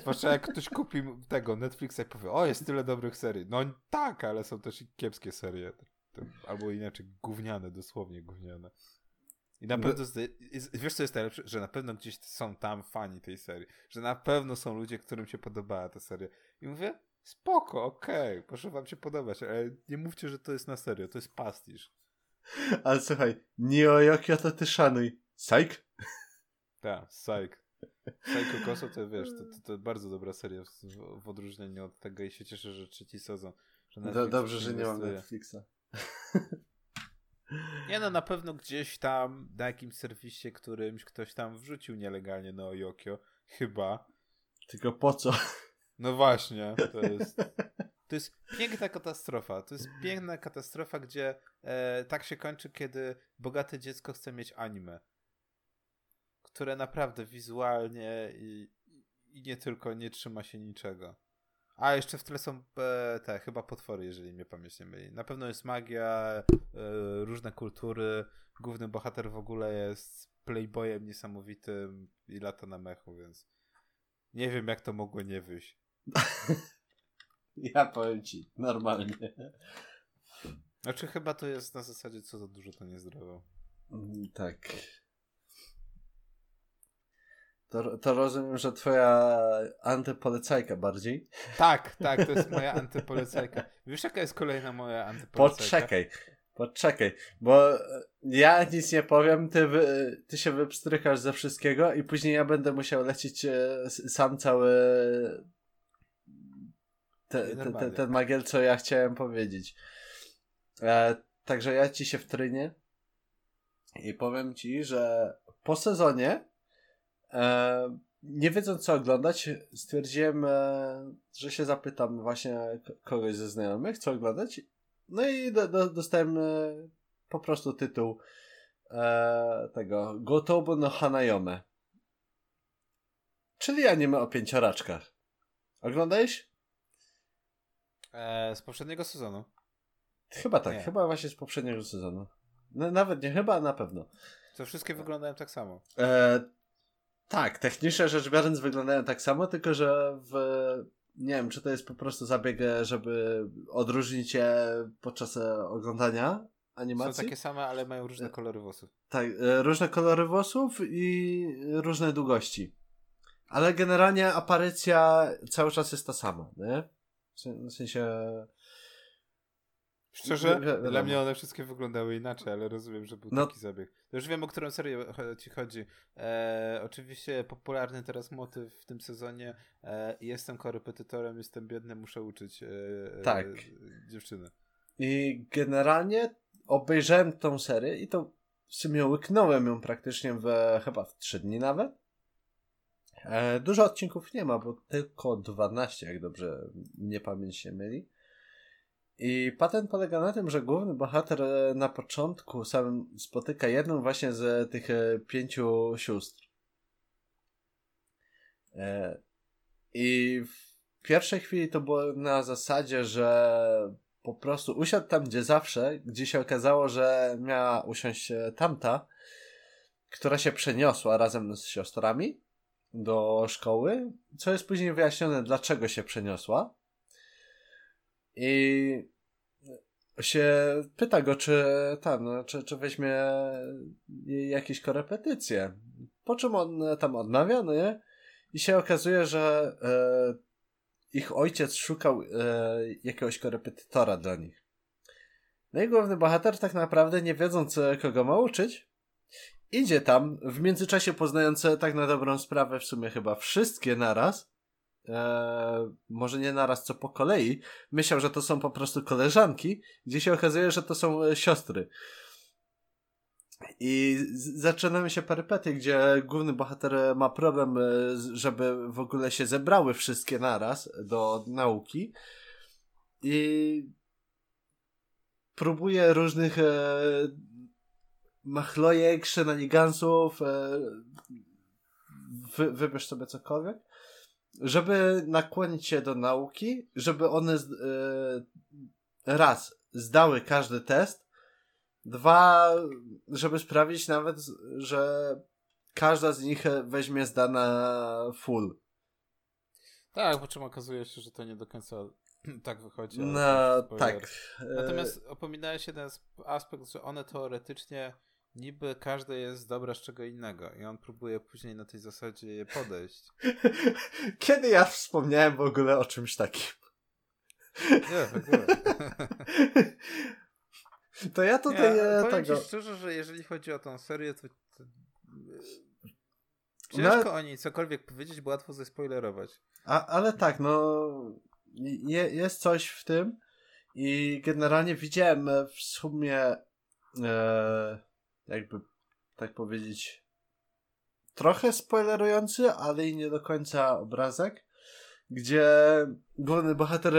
Zwłaszcza jak ktoś kupi tego Netflixa i powie, o jest tyle dobrych serii. No tak, ale są też i kiepskie serie. Albo inaczej, gówniane, dosłownie gówniane. I na No. pewno, wiesz co jest najlepsze? Że na pewno gdzieś są tam fani tej serii. Że na pewno są ludzie, którym się podobała ta seria. I mówię, spoko, okej, proszę wam się podobać, ale nie mówcie, że to jest na serio, to jest pastisz. Ale słuchaj, Neo Yokio to ty szanuj. Psych? Tak, Psych. Psycho Koso to wiesz, to, to, to bardzo dobra seria w, w odróżnieniu od tego i się cieszę, że trzeci sezon. Że Do, Netflix dobrze, że nie mam. Netflixa. Nie no, na pewno gdzieś tam na jakimś serwisie którymś ktoś tam wrzucił nielegalnie Neo Yokio. Chyba. Tylko po co? No właśnie, to jest... To jest piękna katastrofa. To jest piękna katastrofa, gdzie e, tak się kończy, kiedy bogate dziecko chce mieć anime. Które naprawdę wizualnie i, i nie tylko nie trzyma się niczego. A jeszcze w tle są e, te chyba potwory, jeżeli mnie pamięć nie myli. Na pewno jest magia, e, różne kultury. Główny bohater w ogóle jest playboyem niesamowitym i lata na mechu, więc nie wiem jak to mogło nie wyjść. Ja powiem ci, normalnie. Znaczy chyba to jest na zasadzie co za dużo to niezdrowo. Tak. To, to rozumiem, że twoja antypolecajka bardziej. Tak, tak, to jest moja antypolecajka. Wiesz jaka jest kolejna moja antypolecajka? Poczekaj, poczekaj, bo e, ja nic nie powiem, ty, wy, ty się wypstrykasz ze wszystkiego i później ja będę musiał lecieć e, sam cały te, te, te, ten magiel, co ja chciałem powiedzieć. E, także ja ci się wtrynię i powiem ci, że po sezonie e, nie wiedząc co oglądać, stwierdziłem, e, że się zapytam właśnie kogoś ze znajomych, co oglądać. No i do, do, dostałem e, po prostu tytuł e, tego Gotobu no Hanayome. Czyli anime o pięcioraczkach. Oglądałeś? E, z poprzedniego sezonu. Chyba tak, Nie. chyba właśnie z poprzedniego sezonu. No, nawet nie chyba, a na pewno. To wszystkie wyglądają tak samo. E, tak, technicznie rzecz biorąc wyglądają tak samo, tylko że w, nie wiem, czy to jest po prostu zabieg, żeby odróżnić je podczas oglądania animacji. Są takie same, ale mają różne kolory włosów. Tak, e, różne kolory włosów i różne długości. Ale generalnie aparycja cały czas jest ta sama, nie? W sensie... Szczerze, dla mnie one wszystkie wyglądały inaczej, ale rozumiem, że był No. taki zabieg. To już wiem, o którą serię ci chodzi. E, oczywiście popularny teraz motyw w tym sezonie e, jestem korepetytorem, jestem biedny, muszę uczyć e, e, Tak. dziewczyny. I generalnie obejrzałem tą serię i to w sumie łyknąłem ją praktycznie w chyba w 3 dni nawet. E, dużo odcinków nie ma, bo tylko 12, jak dobrze mnie pamięć się myli. I patent polega na tym, że główny bohater e, na początku samym spotyka jedną właśnie z tych e, pięciu sióstr. E, I w pierwszej chwili to było na zasadzie, że po prostu usiadł tam, gdzie zawsze, gdzie się okazało, że miała usiąść tamta, która się przeniosła razem z siostrami do szkoły, co jest później wyjaśnione, dlaczego się przeniosła. I się pyta go, czy tam, czy, czy weźmie jakieś korepetycje. Po czym on tam odmawia, no nie? I się okazuje, że e, ich ojciec szukał e, jakiegoś korepetytora dla nich. No i główny bohater tak naprawdę nie wiedząc kogo ma uczyć, idzie tam, w międzyczasie poznając tak na dobrą sprawę w sumie chyba wszystkie naraz, e, może nie naraz, co po kolei, myślał, że to są po prostu koleżanki, gdzie się okazuje, że to są e, siostry. I zaczynamy się perypety, gdzie główny bohater ma problem, e, żeby w ogóle się zebrały wszystkie naraz do nauki. I próbuje różnych e, machlojek, shenanigansów, e, wy, wybierz sobie cokolwiek, żeby nakłonić się do nauki, żeby one e, raz zdały każdy test, dwa, żeby sprawić nawet, że każda z nich weźmie zdana full. Tak, po czym okazuje się, że to nie do końca tak wychodzi. No, tak. Natomiast opominałeś jeden aspekt, że one teoretycznie niby każde jest dobre z czego innego i on próbuje później na tej zasadzie je podejść. Kiedy ja wspomniałem w ogóle o czymś takim? Nie, w ogóle. To ja tutaj... Ja, powiem tego... ci szczerze, że jeżeli chodzi o tą serię, to, to... ciężko no, o niej cokolwiek powiedzieć, bo łatwo zespoilerować. A, ale tak, no je, jest coś w tym i generalnie widziałem w sumie e, jakby tak powiedzieć trochę spoilerujący, ale i nie do końca obrazek, gdzie główny bohater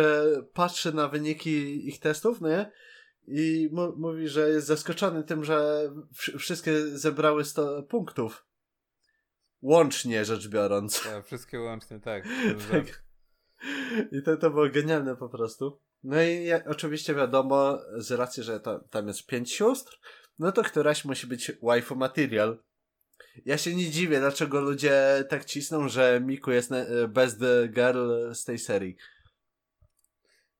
patrzy na wyniki ich testów, nie? I mówi, że jest zaskoczony tym, że wszystkie zebrały 100 punktów. Łącznie rzecz biorąc. Ja, wszystkie łącznie, tak. tak. I to, to było genialne po prostu. No i ja, oczywiście wiadomo, z racji, że tam jest pięć sióstr, no to któraś musi być waifu material. Ja się nie dziwię, dlaczego ludzie tak cisną, że Miku jest best girl z tej serii.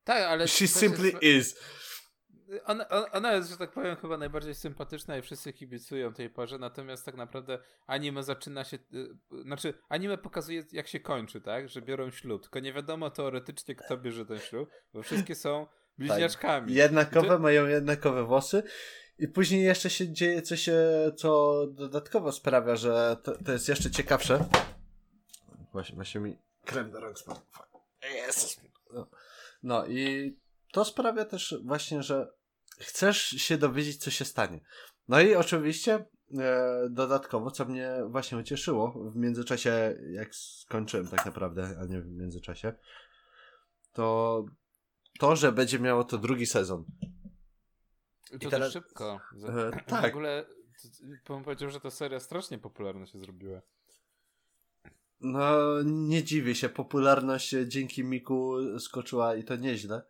Tak, ale... She simply is. is. Ona, ona jest, że tak powiem, chyba najbardziej sympatyczna i wszyscy kibicują tej parze, natomiast tak naprawdę anime zaczyna się, y, znaczy anime pokazuje jak się kończy, tak, że biorą ślub, tylko nie wiadomo teoretycznie kto bierze ten ślub, bo wszystkie są bliźniaczkami. Tak. Jednakowe, to... mają jednakowe włosy i później jeszcze się dzieje coś, co dodatkowo sprawia, że to, to jest jeszcze ciekawsze. Właśnie, właśnie mi krem do rąk spadł. Yes. No. no i to sprawia też właśnie, że chcesz się dowiedzieć, co się stanie. No i oczywiście e, dodatkowo, co mnie właśnie ucieszyło w międzyczasie, jak skończyłem tak naprawdę, a nie w międzyczasie, to to, że będzie miało to drugi sezon. I to teraz... szybko. E, tak. W ogóle bym powiedział, że ta seria strasznie popularna się zrobiła. No, nie dziwię się. Popularność dzięki Miku skoczyła i to nieźle.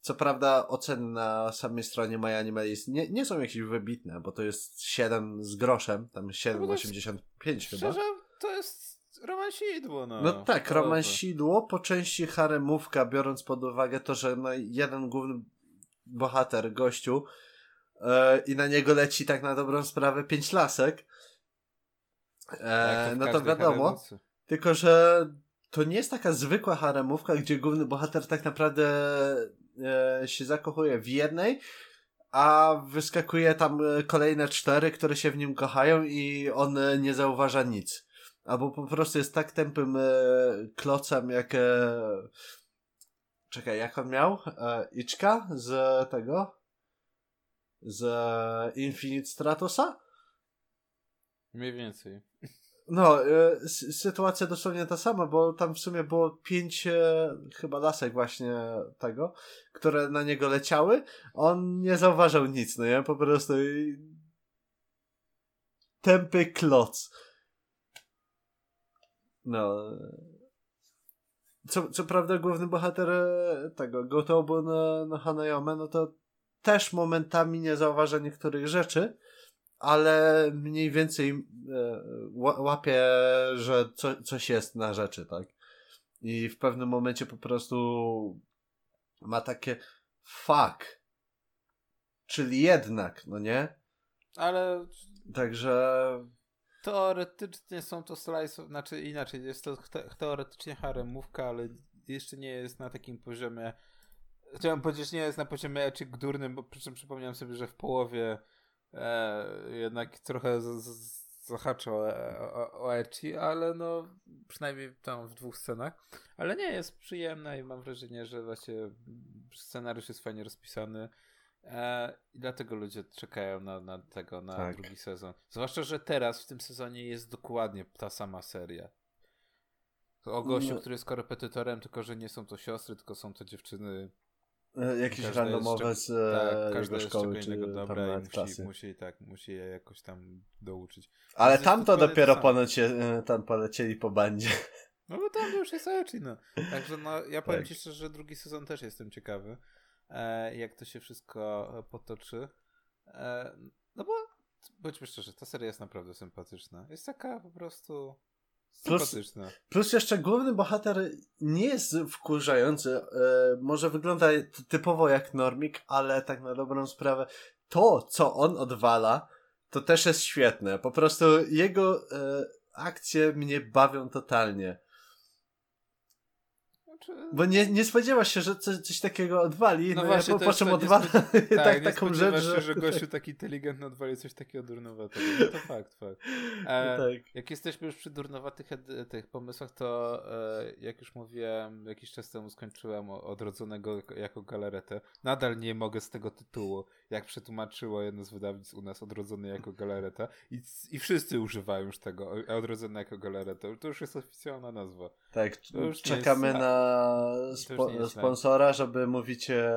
Co prawda oceny na samej stronie MyAnimeList nie, nie są jakieś wybitne, bo to jest 7 z groszem, tam 7,85 no chyba. Szczerze, to jest romansidło, no. No tak, romansidło, po części haremówka, biorąc pod uwagę to, że no jeden główny bohater, gościu, e, i na niego leci tak na dobrą sprawę pięć lasek, e, tak, no to wiadomo. Haremówce. Tylko, że to nie jest taka zwykła haremówka, gdzie główny bohater tak naprawdę e, się zakochuje w jednej, a wyskakuje tam e, kolejne cztery, które się w nim kochają i on nie zauważa nic. Albo po prostu jest tak tępym e, klocem, jak... E... Czekaj, jak on miał? E, Iczka z tego? Z Infinite Stratosa? Mniej więcej. No, y, sytuacja dosłownie ta sama, bo tam w sumie było pięć e, chyba lasek właśnie tego, które na niego leciały. On nie zauważał nic, no nie? Po prostu tępy kloc. No. co, co prawda główny bohater e, tego Gotobu na, na Hanayome, no to też momentami nie zauważa niektórych rzeczy, ale mniej więcej e, łapie, że co, coś jest na rzeczy, tak? I w pewnym momencie po prostu ma takie fuck. Czyli jednak, no nie? Ale. Także. Teoretycznie są to slice, znaczy inaczej, jest to te, teoretycznie haremówka, ale jeszcze nie jest na takim poziomie. Chciałem powiedzieć, nie jest na poziomie eczyk durnym, bo przy czym przypomniałem sobie, że w połowie e, jednak trochę z, z, zahacza o, o, o Echi, ale no przynajmniej tam w dwóch scenach. Ale nie, jest przyjemna i mam wrażenie, że właśnie scenariusz jest fajnie rozpisany. E, I dlatego ludzie czekają na, na tego, na tak. drugi sezon. Zwłaszcza, że teraz w tym sezonie jest dokładnie ta sama seria. O gościu, no. który jest korepetytorem, tylko że nie są to siostry, tylko są to dziewczyny E, jakieś randomowe z tak, jego szkoły czy dobra tam musi, klasy. musi, tak, musi je jakoś tam douczyć. Ale tam to dopiero ponoć e, tam polecieli po bandzie. No bo tam już jest Echi, no. Także no, ja powiem tak. ci szczerze, że drugi sezon też jestem ciekawy, e, jak to się wszystko e, potoczy. E, no bo bądźmy szczerzy, ta seria jest naprawdę sympatyczna. Jest taka po prostu Plus, plus jeszcze główny bohater nie jest wkurzający. E, może wygląda typowo jak normik, ale tak na dobrą sprawę to, co on odwala, to też jest świetne. Po prostu jego e, akcje mnie bawią totalnie. Znaczy... Bo nie, nie spodziewasz się, że coś, coś takiego odwali, no, no właśnie, ja po, po czym odwala tak, tak taką rzecz, że... że gościu taki inteligentny odwali coś takiego durnowatego. No to fakt, fakt. E, no tak. Jak jesteśmy już przy durnowatych tych pomysłach, to e, jak już mówiłem, jakiś czas temu skończyłem Odrodzonego jako galaretę. Nadal nie mogę z tego tytułu, jak przetłumaczyło jedno z wydawnictw u nas Odrodzony jako galareta i, i wszyscy używają już tego, Odrodzony jako galareta. To już jest oficjalna nazwa. Tak, czekamy jest, na spo, sponsora, żeby mówicie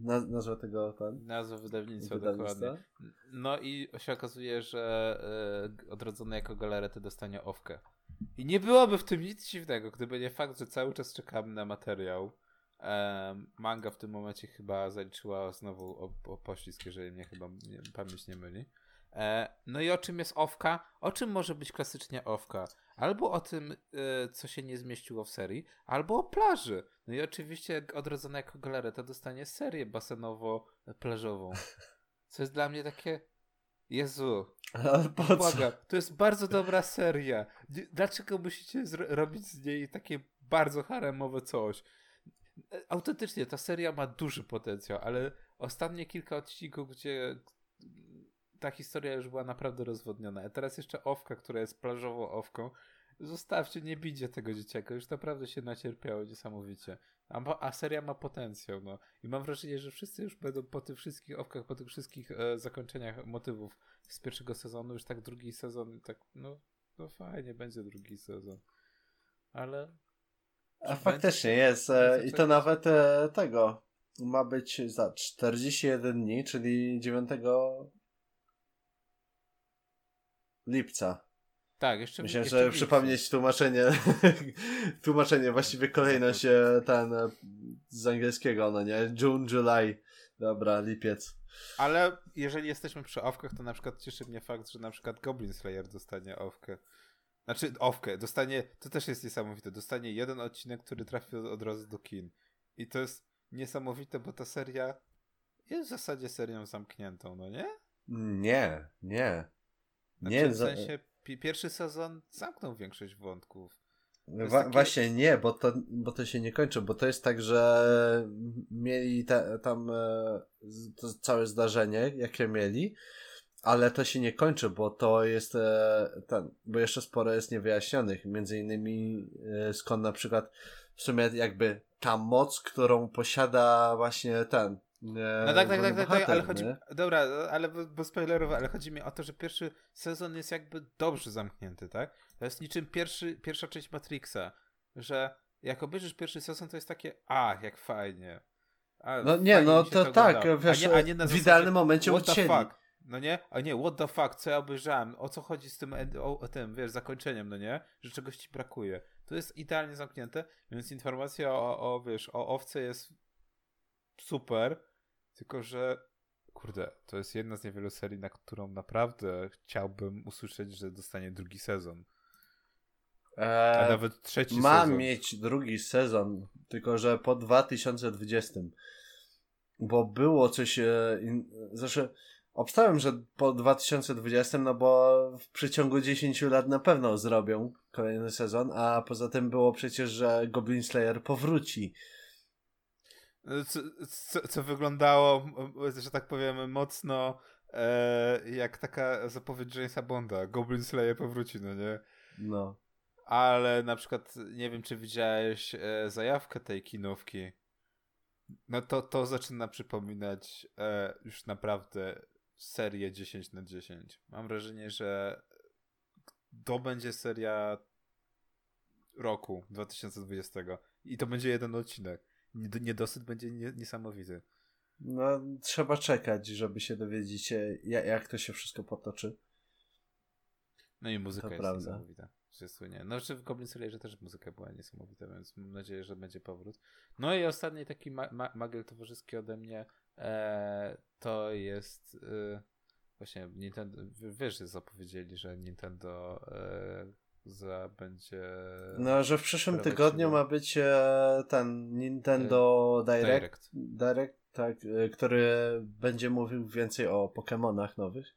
naz nazwę tego pan? Nazwę wydawnictwa, wydawnictwa, dokładnie. No i się okazuje, że y, odrodzony jako galarety dostanie owkę. I nie byłoby w tym nic dziwnego, gdyby nie fakt, że cały czas czekamy na materiał. E, manga w tym momencie chyba zaliczyła znowu o, o poślizg, jeżeli mnie chyba nie, pamięć nie myli. E, no i o czym jest owka? O czym może być klasycznie owka? Albo o tym, e, co się nie zmieściło w serii, albo o plaży. No i oczywiście odrodzona jako galareta dostanie serię basenowo-plażową. Co jest dla mnie takie... Jezu. Błaga, to jest bardzo dobra seria. Dlaczego musicie robić z niej takie bardzo haremowe coś? E, autentycznie, ta seria ma duży potencjał, ale ostatnie kilka odcinków, gdzie ta historia już była naprawdę rozwodniona. A teraz jeszcze owka, która jest plażową owką. Zostawcie, nie bidzie tego dzieciaka. Już naprawdę się nacierpiało niesamowicie. A, a seria ma potencjał, no. I mam wrażenie, że wszyscy już będą po tych wszystkich owkach, po tych wszystkich e, zakończeniach motywów z pierwszego sezonu, już tak drugi sezon, tak, no, no fajnie, będzie drugi sezon. Ale... A faktycznie będzie, jest. E, I to nawet e, tego ma być za 41 dni, czyli 9 lipca. Tak, jeszcze Myślę, jeszcze że przypomnieć tłumaczenie, tłumaczenie, właściwie kolejność ten z angielskiego, no nie? June, July, dobra, lipiec. Ale jeżeli jesteśmy przy owkach, to na przykład cieszy mnie fakt, że na przykład Goblin Slayer dostanie owkę. Znaczy, owkę, dostanie, to też jest niesamowite, dostanie jeden odcinek, który trafi od razu do kin. I to jest niesamowite, bo ta seria jest w zasadzie serią zamkniętą, no nie? Nie, nie. Znaczy, nie, w sensie pierwszy sezon zamknął większość wątków. Wa takie... Właśnie nie, bo to, bo to się nie kończy, bo to jest tak, że mieli te, tam e, całe zdarzenie, jakie mieli, ale to się nie kończy, bo to jest e, ten, bo jeszcze sporo jest niewyjaśnionych, między innymi e, skąd na przykład w sumie jakby ta moc, którą posiada właśnie ten no tak, tak, tak, tak, tak, ale chodzi. Nie? Dobra, ale bo spoilerowo, ale chodzi mi o to, że pierwszy sezon jest jakby dobrze zamknięty, tak? To jest niczym pierwszy, pierwsza część Matrixa, że jak obejrzysz pierwszy sezon, to jest takie, a, jak fajnie. A, no nie, no to, to tak, wiesz, a nie, a nie w zasadzie, idealnym momencie ucięli. No nie? A nie, what the fuck, co ja obejrzałem? O co chodzi z tym, o, o tym, wiesz, zakończeniem, no nie? Że czegoś ci brakuje. to jest idealnie zamknięte, więc informacja o, o wiesz, o owce jest super, tylko że kurde, to jest jedna z niewielu serii, na którą naprawdę chciałbym usłyszeć, że dostanie drugi sezon. A Eee, nawet trzeci ma sezon. mieć drugi sezon, tylko że po 2020. Bo było coś. E, in, znaczy, obstałem, że po 2020, no bo w przeciągu 10 lat na pewno zrobią kolejny sezon, a poza tym było przecież, że Goblin Slayer powróci. Co, co, co wyglądało, że tak powiem, mocno e, jak taka zapowiedź Jamesa Bonda. Goblin Slayer powróci, no nie? No. Ale na przykład, nie wiem, czy widziałeś e, zajawkę tej kinówki. No to, to zaczyna przypominać e, już naprawdę serię 10 na 10. Mam wrażenie, że to będzie seria roku 2020 i to będzie jeden odcinek. Nied- Niedosyt będzie nie, niesamowity. No, trzeba czekać, żeby się dowiedzieć, ja- jak to się wszystko potoczy. No i muzyka To jest prawda. niesamowita. Że słynie. No, czy w Goblin Slayerze też muzyka była niesamowita, więc mam nadzieję, że będzie powrót. No i ostatni taki ma ma magiel towarzyski ode mnie e, to jest e, właśnie Nintendo. Wiesz, że zapowiedzieli, że Nintendo e, za będzie. No, że w przyszłym tygodniu ma być e, ten Nintendo Direct, Direct. Direct tak, e, który będzie mówił więcej o Pokémonach nowych.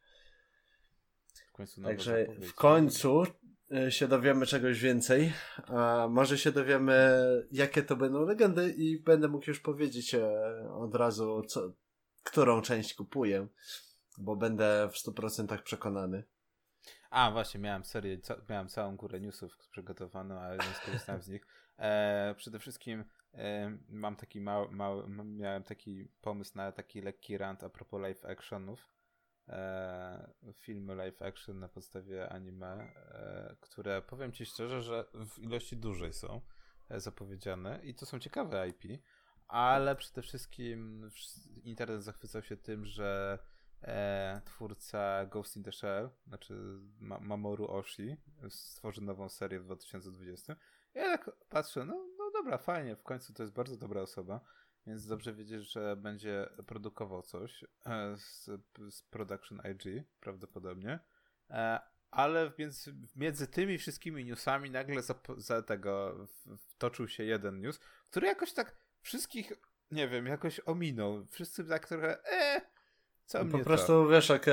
W końcu Także w końcu e, się dowiemy czegoś więcej. A może się dowiemy, jakie to będą legendy i będę mógł już powiedzieć e, od razu, co, którą część kupuję, bo będę w 100% przekonany. A, właśnie, miałem serię, ca miałem całą górę newsów przygotowaną, ale nie skorzystałem z nich. E, przede wszystkim e, mam taki mały, mały, miałem taki pomysł na taki lekki rant a propos live actionów. E, filmy live action na podstawie anime, e, które powiem ci szczerze, że w ilości dużej są e, zapowiedziane i to są ciekawe IP, ale przede wszystkim wsz- internet zachwycał się tym, że e, twórca Ghost in the Shell, znaczy Ma- Mamoru Oshii, stworzy nową serię w 2020. Ja tak patrzę, no, no dobra, fajnie, w końcu to jest bardzo dobra osoba, więc dobrze wiedzieć, że będzie produkował coś e, z, z Production IG prawdopodobnie. E, ale między, między tymi wszystkimi newsami nagle za, za tego wtoczył się jeden news, który jakoś tak wszystkich, nie wiem, jakoś ominął. Wszyscy tak trochę, e, co Po to? prostu wiesz, jak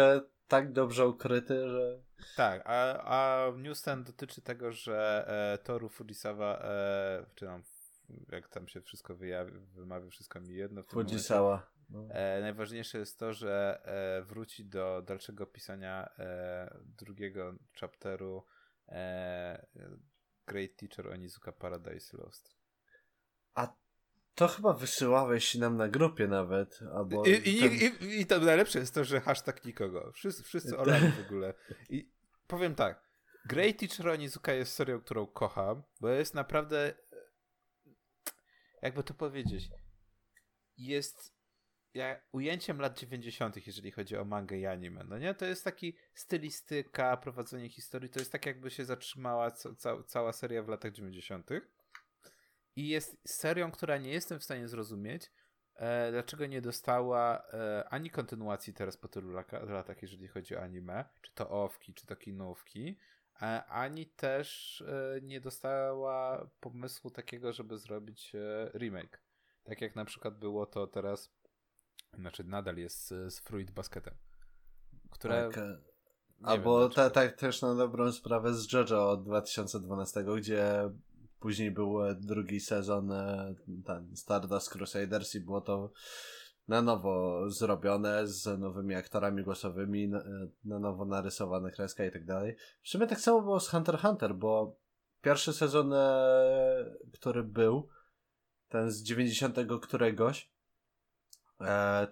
tak dobrze ukryty, że Tak, a, a news ten dotyczy tego, że e, Toru Fujisawa, e, czy tam, jak tam się wszystko wyjawi, wymawia, wszystko mi jedno w tym momencie. Fujisawa. No. E, najważniejsze jest to, że e, wróci do dalszego pisania e, drugiego chapteru e, Great Teacher Onizuka Paradise Lost. A to chyba wysyłałeś nam na grupie nawet, albo... I, i, ten- i, I to najlepsze jest to, że hashtag nikogo. Wszyscy, wszyscy olali w ogóle. I powiem tak. Great Teacher Onizuka jest serią, którą kocham, bo jest naprawdę jakby to powiedzieć jest ujęciem lat 90., jeżeli chodzi o mangę i anime. No nie? To jest taki stylistyka, prowadzenie historii. To jest tak, jakby się zatrzymała ca cała seria w latach 90. I jest serią, która nie jestem w stanie zrozumieć, e, dlaczego nie dostała e, ani kontynuacji teraz po tylu latach, jeżeli chodzi o anime, czy to owki, czy to kinówki, e, ani też e, nie dostała pomysłu takiego, żeby zrobić e, remake. Tak jak na przykład było to teraz, znaczy nadal jest z, z Fruit Basketem, które... Tak, Albo wiem, ta, tak też na dobrą sprawę z JoJo od 2012, gdzie później był e, drugi sezon e, ten Stardust Crusaders i było to na nowo zrobione z nowymi aktorami głosowymi, na, e, na nowo narysowane kreska i tak dalej. W sumie tak samo było z Hunter x Hunter, bo pierwszy sezon, który był, ten z 90 któregoś,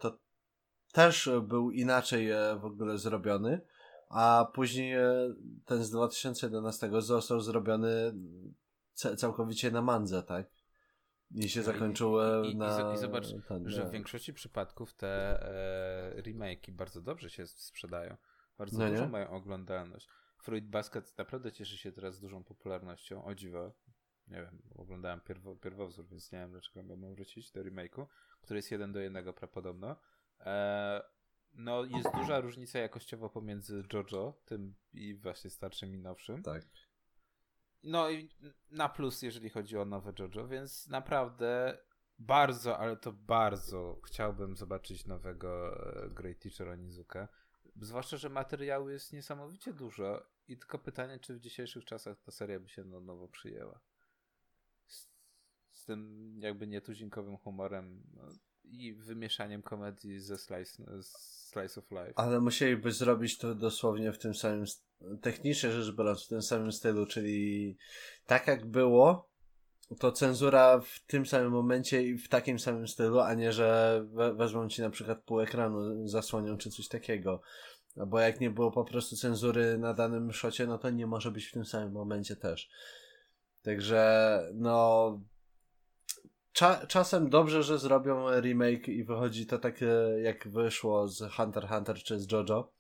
to też był inaczej w ogóle zrobiony, a później ten z 2011 został zrobiony całkowicie na mandze, tak? I się No i- e, i- i- na... i zobacz, ten, że nie. w większości przypadków te e, remake'i bardzo dobrze się sprzedają. Bardzo No nie? dużą mają oglądalność. Fruit Basket naprawdę cieszy się teraz dużą popularnością, o dziwo. nie wiem, oglądałem pierwo, pierwowzór, więc nie wiem dlaczego miałbym wrócić do remake'u, który jest jeden do jednego prawdopodobno. E, no jest duża różnica jakościowa pomiędzy JoJo, tym i właśnie starszym i nowszym. Tak. No i na plus, jeżeli chodzi o nowe JoJo, więc naprawdę bardzo, ale to bardzo chciałbym zobaczyć nowego e, Great Teacher Onizuka. Zwłaszcza, że materiału jest niesamowicie dużo i tylko pytanie, czy w dzisiejszych czasach ta seria by się no, nowo przyjęła. Z, z tym jakby nietuzinkowym humorem no, i wymieszaniem komedii ze slice, slice of life. Ale musieliby zrobić to dosłownie w tym samym, technicznie rzecz biorąc, w tym samym stylu, czyli tak jak było, to cenzura w tym samym momencie i w takim samym stylu, a nie, że we wezmą ci na przykład pół ekranu, zasłonią czy coś takiego. No bo jak nie było po prostu cenzury na danym szocie, no to nie może być w tym samym momencie też. Także, no. Cza czasem dobrze, że zrobią remake i wychodzi to tak, jak wyszło z Hunter Hunter czy z JoJo.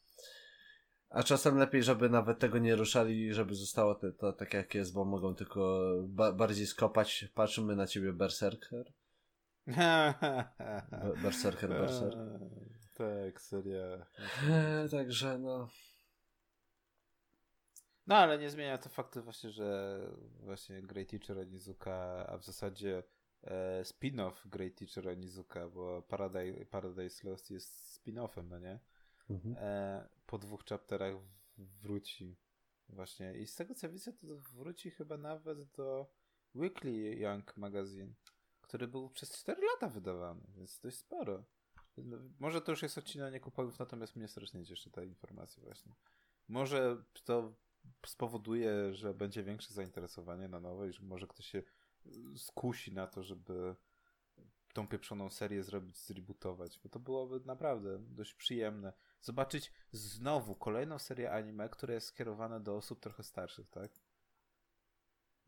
A czasem lepiej, żeby nawet tego nie ruszali, żeby zostało to, to tak jak jest, bo mogą tylko ba bardziej skopać. Patrzymy na ciebie, Berserker. berserker, Berserker. Tak, seria. Także no. No ale nie zmienia to faktu właśnie, że właśnie Great Teacher Onizuka, a w zasadzie e, spin-off Great Teacher Onizuka, bo Paradise, Paradise Lost jest spin-offem, no nie? Mhm. E, po dwóch chapterach wróci właśnie. I z tego co widzę, to wróci chyba nawet do Weekly Young Magazine, który był przez 4 lata wydawany, więc dość sporo. No, może to już jest odcinanie kuponów, natomiast mnie strasznie cieszy ta informacja właśnie. Może to spowoduje, że będzie większe zainteresowanie na nowe i że może ktoś się skusi na to, żeby tą pieprzoną serię zrobić, zrebootować, bo to byłoby naprawdę dość przyjemne. Zobaczyć znowu kolejną serię anime, która jest skierowana do osób trochę starszych, tak?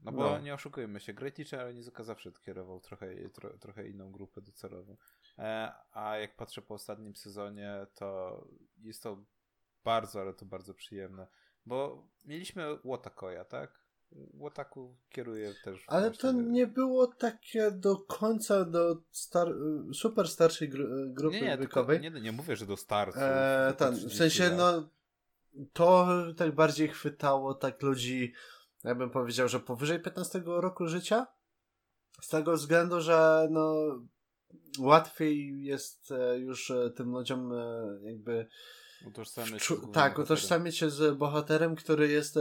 No bo no. nie oszukujmy się, Great Teacher Onizuka zawsze kierował trochę, tro, trochę inną grupę docelową. E, a jak patrzę po ostatnim sezonie, to jest to bardzo, ale to bardzo przyjemne. Bo mieliśmy Wotakoya, tak? Wotaku kieruje też. Ale to nie było takie do końca do star super starszej gru grupy nie, nie, wiekowej. Nie, nie mówię, że do starców. E, ten, w sensie, no to tak bardziej chwytało tak ludzi, ja bym powiedział, że powyżej 15 roku życia. Z tego względu, że no łatwiej jest e, już e, tym ludziom e, jakby utożsamiać się tak, utożsamić się z bohaterem, który jest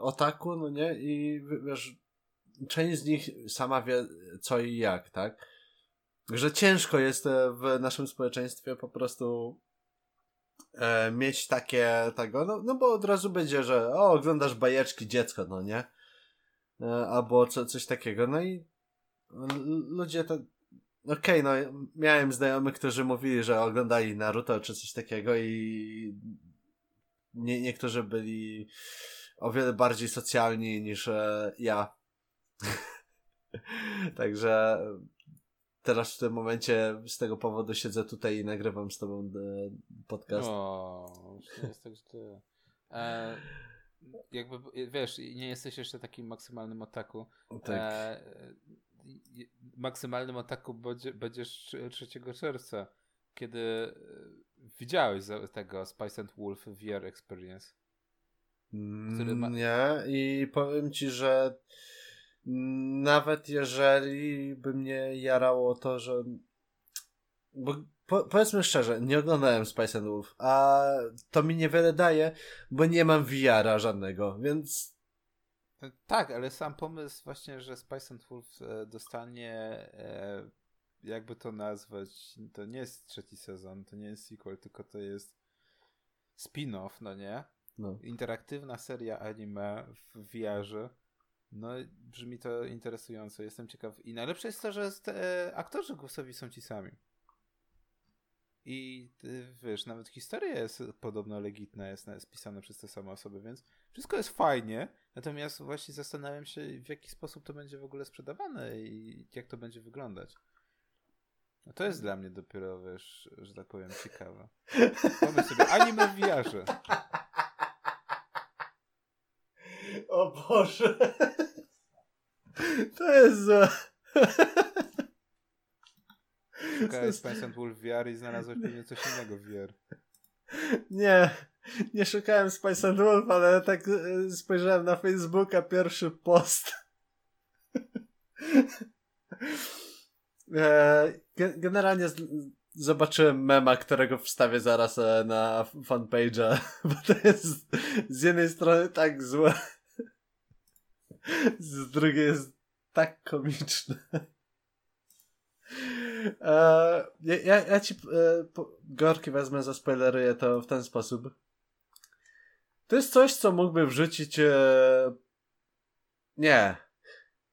otaku, no nie? I wiesz, część z nich sama wie co i jak, tak? Że ciężko jest w naszym społeczeństwie po prostu e, mieć takie tego, no, no bo od razu będzie, że o, oglądasz bajeczki dziecko, no nie? E, albo co, coś takiego. No i ludzie to. Okej, okay, no miałem znajomych, którzy mówili, że oglądali Naruto czy coś takiego i nie, niektórzy byli o wiele bardziej socjalni niż e, ja. Także teraz w tym momencie z tego powodu siedzę tutaj i nagrywam z tobą e, podcast. O, nie jest tak, że ty. E, jakby, wiesz, nie jesteś jeszcze takim maksymalnym ataku. Tak. E, maksymalnym ataku będziesz 3 czerwca, kiedy e, widziałeś tego Spice and Wolf VR Experience. Który ma... Nie, i powiem ci, że nawet jeżeli by mnie jarało to, że. Bo po, powiedzmy szczerze, nie oglądałem Spice and Wolf, a to mi niewiele daje, bo nie mam VR-a żadnego, więc. Tak, ale sam pomysł właśnie, że Spice and Wolf e, dostanie. E, jakby to nazwać? To nie jest trzeci sezon, to nie jest sequel, tylko to jest spin-off, no nie? No. Interaktywna seria anime w VR-ze. No, brzmi to interesująco, jestem ciekaw. I najlepsze jest to, że aktorzy głosowi są ci sami. I wiesz, nawet historia jest podobno legitna, jest spisana przez te same osoby, więc wszystko jest fajnie. Natomiast właśnie zastanawiam się, w jaki sposób to będzie w ogóle sprzedawane i jak to będzie wyglądać. No to jest dla mnie dopiero, wiesz, że tak powiem, ciekawe. Pomyśl sobie, anime w VR-ze. O Boże. To jest złe. Szukałeś Spice and Wolf VR i znalazłeś pewnie coś innego w VR. Nie, nie szukałem Spice and Wolf, ale tak e, spojrzałem na Facebooka, pierwszy post. E, generalnie zobaczyłem mema, którego wstawię zaraz e, na fanpage'a, bo to jest z jednej strony tak złe, z drugiej jest tak komiczne. E, ja, ja, ci e, po, Gorki wezmę, zaspoileruję to w ten sposób. To jest coś, co mógłby wrzucić e, nie.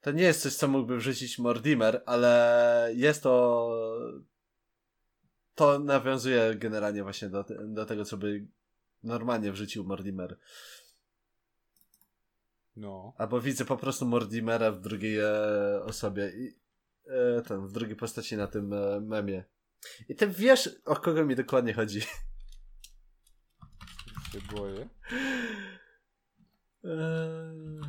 To nie jest coś, co mógłby wrzucić Mortimer, ale jest to to nawiązuje generalnie właśnie do, do tego, co by normalnie wrzucił Mortimer. No. Albo widzę po prostu Mordimera w drugiej e, osobie. I, e, ten, w drugiej postaci na tym e, memie. I ty wiesz, o kogo mi dokładnie chodzi. Się boję. Eee...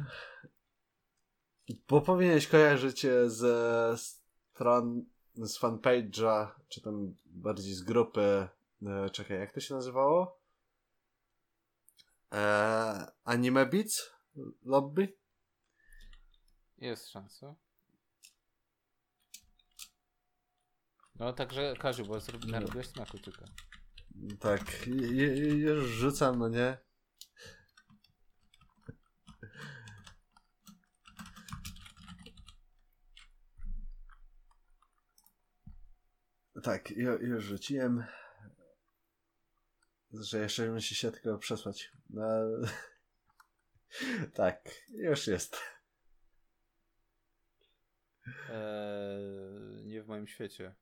Bo powinieneś kojarzyć ze stron, z fanpage'a, czy tam bardziej z grupy, e, czekaj, jak to się nazywało? Eee, Anime Beats? Lobby? Jest szansa. No także Kaziu, bo zrobi, narobiłeś smaku tylko. Tak, już rzucam, no nie? Tak, już rzuciłem. Że jeszcze musi się tylko przesłać. No, tak, już jest. Eee, nie w moim świecie.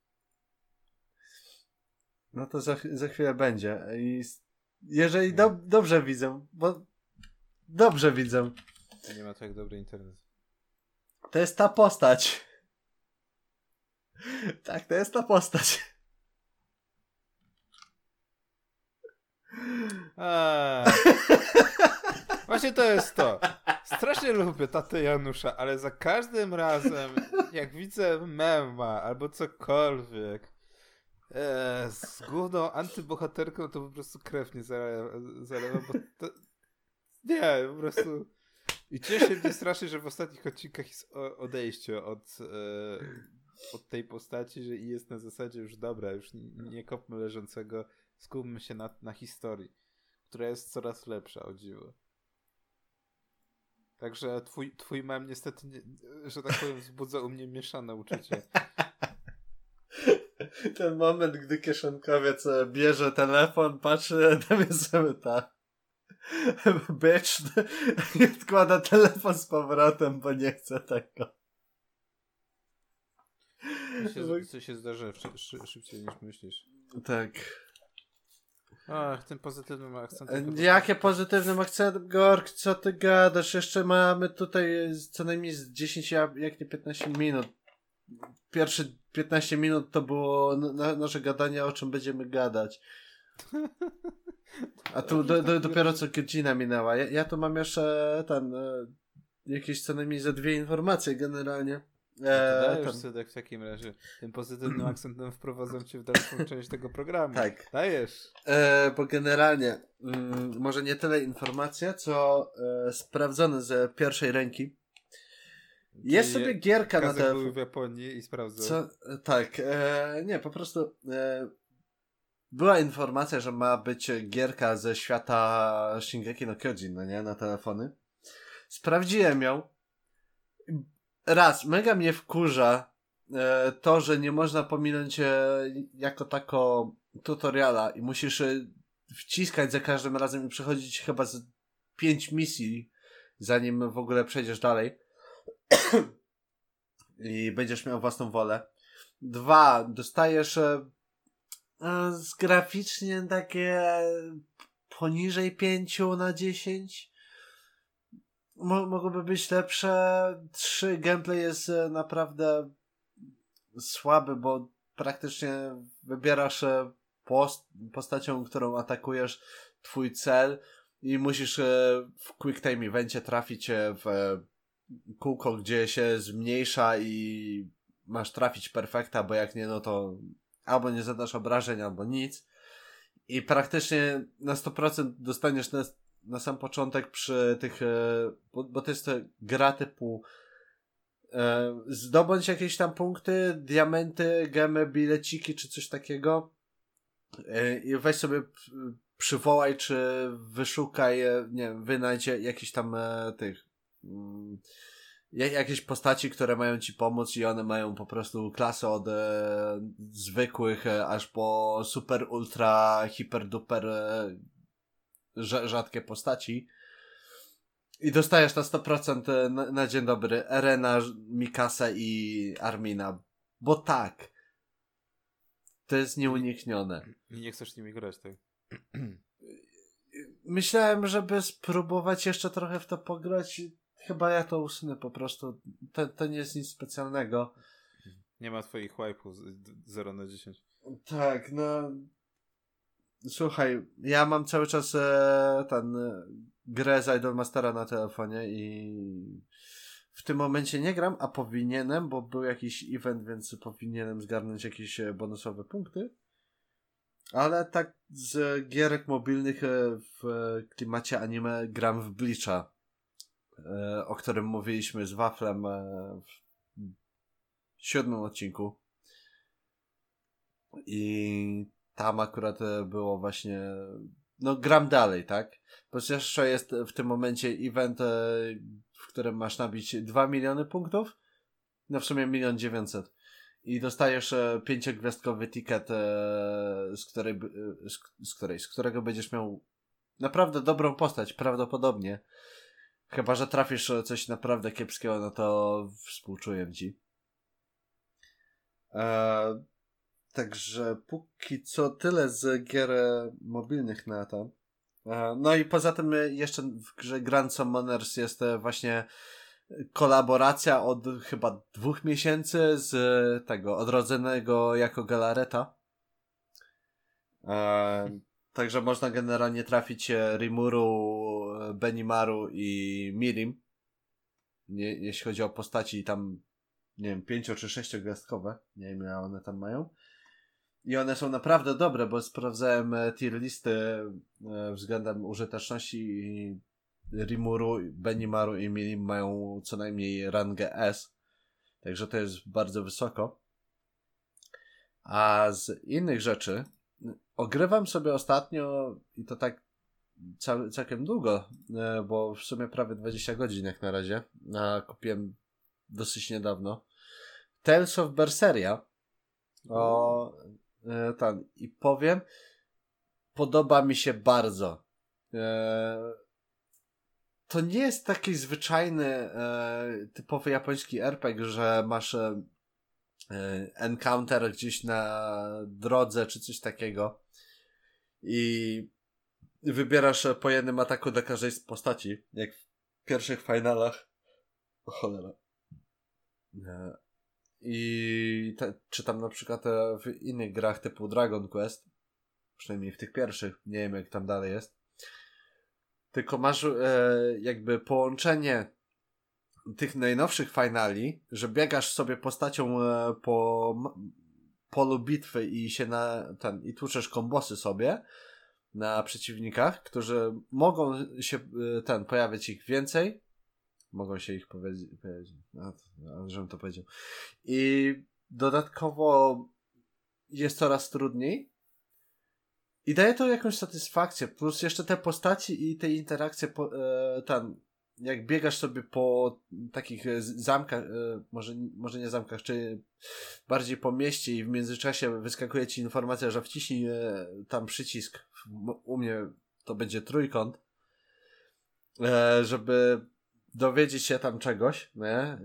No to za, za chwilę będzie. I jeżeli do, dobrze widzę, bo dobrze widzę. Nie ma tak dobry internet. To jest ta postać. Tak, to jest ta postać. Eee. Właśnie to jest to. Strasznie lubię tatę Janusza, ale za każdym razem, jak widzę mema albo cokolwiek e, z główną antybohaterką, to po prostu krew nie zalewa, bo to... Nie, po prostu... I cieszę mnie strasznie, że w ostatnich odcinkach jest odejście od, e, od tej postaci, że jest na zasadzie już dobra, już nie kopmy leżącego, skupmy się na, na historii, która jest coraz lepsza, o dziwo. Także twój, twój mem niestety, nie, że tak powiem, wzbudza u mnie mieszane uczucie. Ten moment, gdy kieszonkowiec e, bierze telefon, patrzy, tam jest sobie ta bitch i odkłada telefon z powrotem, bo nie chce tego. Co się, co się zdarzy szybciej niż myślisz. Tak. Ach, tym pozytywnym akcentem. Jakie pozytywnym akcentem, Gork, co ty gadasz? Jeszcze mamy tutaj co najmniej z 10, jak nie 15 minut. Pierwsze 15 minut to było na, nasze gadanie, o czym będziemy gadać. A tu do, do, dopiero co godzina minęła. Ja, ja tu mam jeszcze ten, e, jakieś co najmniej za dwie informacje generalnie. No dajesz, tam... Sydek, w takim razie. Tym pozytywnym akcentem wprowadzam cię w dalszą część tego programu. Tak. Dajesz. E, bo generalnie, mm, może nie tyle informacja, co e, sprawdzone z pierwszej ręki. Jest sobie gierka na telefon. był w Japonii i sprawdzał. Co? Tak. E, nie, po prostu e, była informacja, że ma być gierka ze świata Shingeki no Kyojin, no nie? Na telefony. Sprawdziłem ją raz, mega mnie wkurza e, to, że nie można pominąć e, jako tako tutoriala i musisz e, wciskać za każdym razem i przechodzić chyba z pięć misji, zanim w ogóle przejdziesz dalej. I będziesz miał własną wolę. Dwa, dostajesz e, e z graficznie takie poniżej pięciu na dziesięć mo być lepsze. Trzy, gameplay jest e, naprawdę słaby, bo praktycznie wybierasz e, post postacią, którą atakujesz twój cel i musisz e, w quick time evencie trafić w kółko, gdzie się zmniejsza i masz trafić perfekta, bo jak nie, no to albo nie zadasz obrażeń, albo nic. I praktycznie na 100% dostaniesz na, sam początek przy tych, e, bo, bo to jest to gra typu e, zdobądź jakieś tam punkty, diamenty, gemy, bileciki czy coś takiego e, i weź sobie przywołaj czy wyszukaj, nie wiem, wynajdź jakieś tam tych mm, jakieś postaci, które mają ci pomóc i one mają po prostu klasę od e, zwykłych e, aż po super, ultra, hiper, duper e, rzadkie postaci. I dostajesz na 100% e, na, na dzień dobry Erena, Mikasa i Armina. Bo tak. To jest nieuniknione. I nie chcesz nimi grać, tak? Myślałem, żeby spróbować jeszcze trochę w to pograć Chyba ja to usunę po prostu. To, to nie jest nic specjalnego. Nie ma twoich wipe'ów 0 na 10. Tak, no. Słuchaj, ja mam cały czas e, ten e, grę z Idolmastera na telefonie i w tym momencie nie gram, a powinienem, bo był jakiś event, więc powinienem zgarnąć jakieś e, bonusowe punkty. Ale tak z gierek mobilnych e, w klimacie anime gram w Bleacha. E, o którym mówiliśmy z Waflem w siódmym odcinku. I tam akurat e, było właśnie, no gram dalej, tak? Bo jeszcze jest w tym momencie event, w którym masz nabić 2 miliony punktów, no w sumie milion dziewięćset. I dostajesz pięciogwiazdkowy ticket, z której, z, której, z którego będziesz miał naprawdę dobrą postać, prawdopodobnie. Chyba, że trafisz coś naprawdę kiepskiego, no to współczuję ci. E, także póki co tyle z gier mobilnych na to. E, no i poza tym jeszcze w grze Grand Summoners jest właśnie kolaboracja od chyba dwóch miesięcy z tego odrodzonego jako galareta. E, Także można generalnie trafić Rimuru, Benimaru i Mirim. Nie, jeśli chodzi o postaci tam, nie wiem, pięcio czy sześciogwiazdkowe. Nie wiem, ile one tam mają. I one są naprawdę dobre, bo sprawdzałem e, tier listy e, względem użyteczności Rimuru, Benimaru i Mirim mają co najmniej rangę S. Także to jest bardzo wysoko. A z innych rzeczy, ogrywam sobie ostatnio i to tak cał, całkiem długo, e, bo w sumie prawie 20 godzin jak na razie, a kupiłem dosyć niedawno. Tales of Berseria. O, ten. I powiem, podoba mi się bardzo. E, to nie jest taki zwyczajny, typowy japoński RPG, że masz encounter gdzieś na drodze czy coś takiego i wybierasz po jednym ataku dla każdej z postaci, jak w pierwszych finalach. O cholera. I te, czy tam na przykład e, w innych grach typu Dragon Quest, przynajmniej w tych pierwszych, nie wiem jak tam dalej jest, tylko masz e, jakby połączenie tych najnowszych finali, że biegasz sobie postacią e, po polu bitwy i się na ten, i tłuczesz kombosy sobie na przeciwnikach, którzy mogą się y, ten, pojawiać ich więcej, mogą się ich powiedzieć, no, żebym to powiedział. I dodatkowo jest coraz trudniej i daje to jakąś satysfakcję, plus jeszcze te postaci i te interakcje, po, e, ten, jak biegasz sobie po takich e, zamkach, e, może, może nie zamkach, czy bardziej po mieście i w międzyczasie wyskakuje ci informacja, że wciśnij e, tam przycisk, u mnie to będzie trójkąt, żeby dowiedzieć się tam czegoś, nie?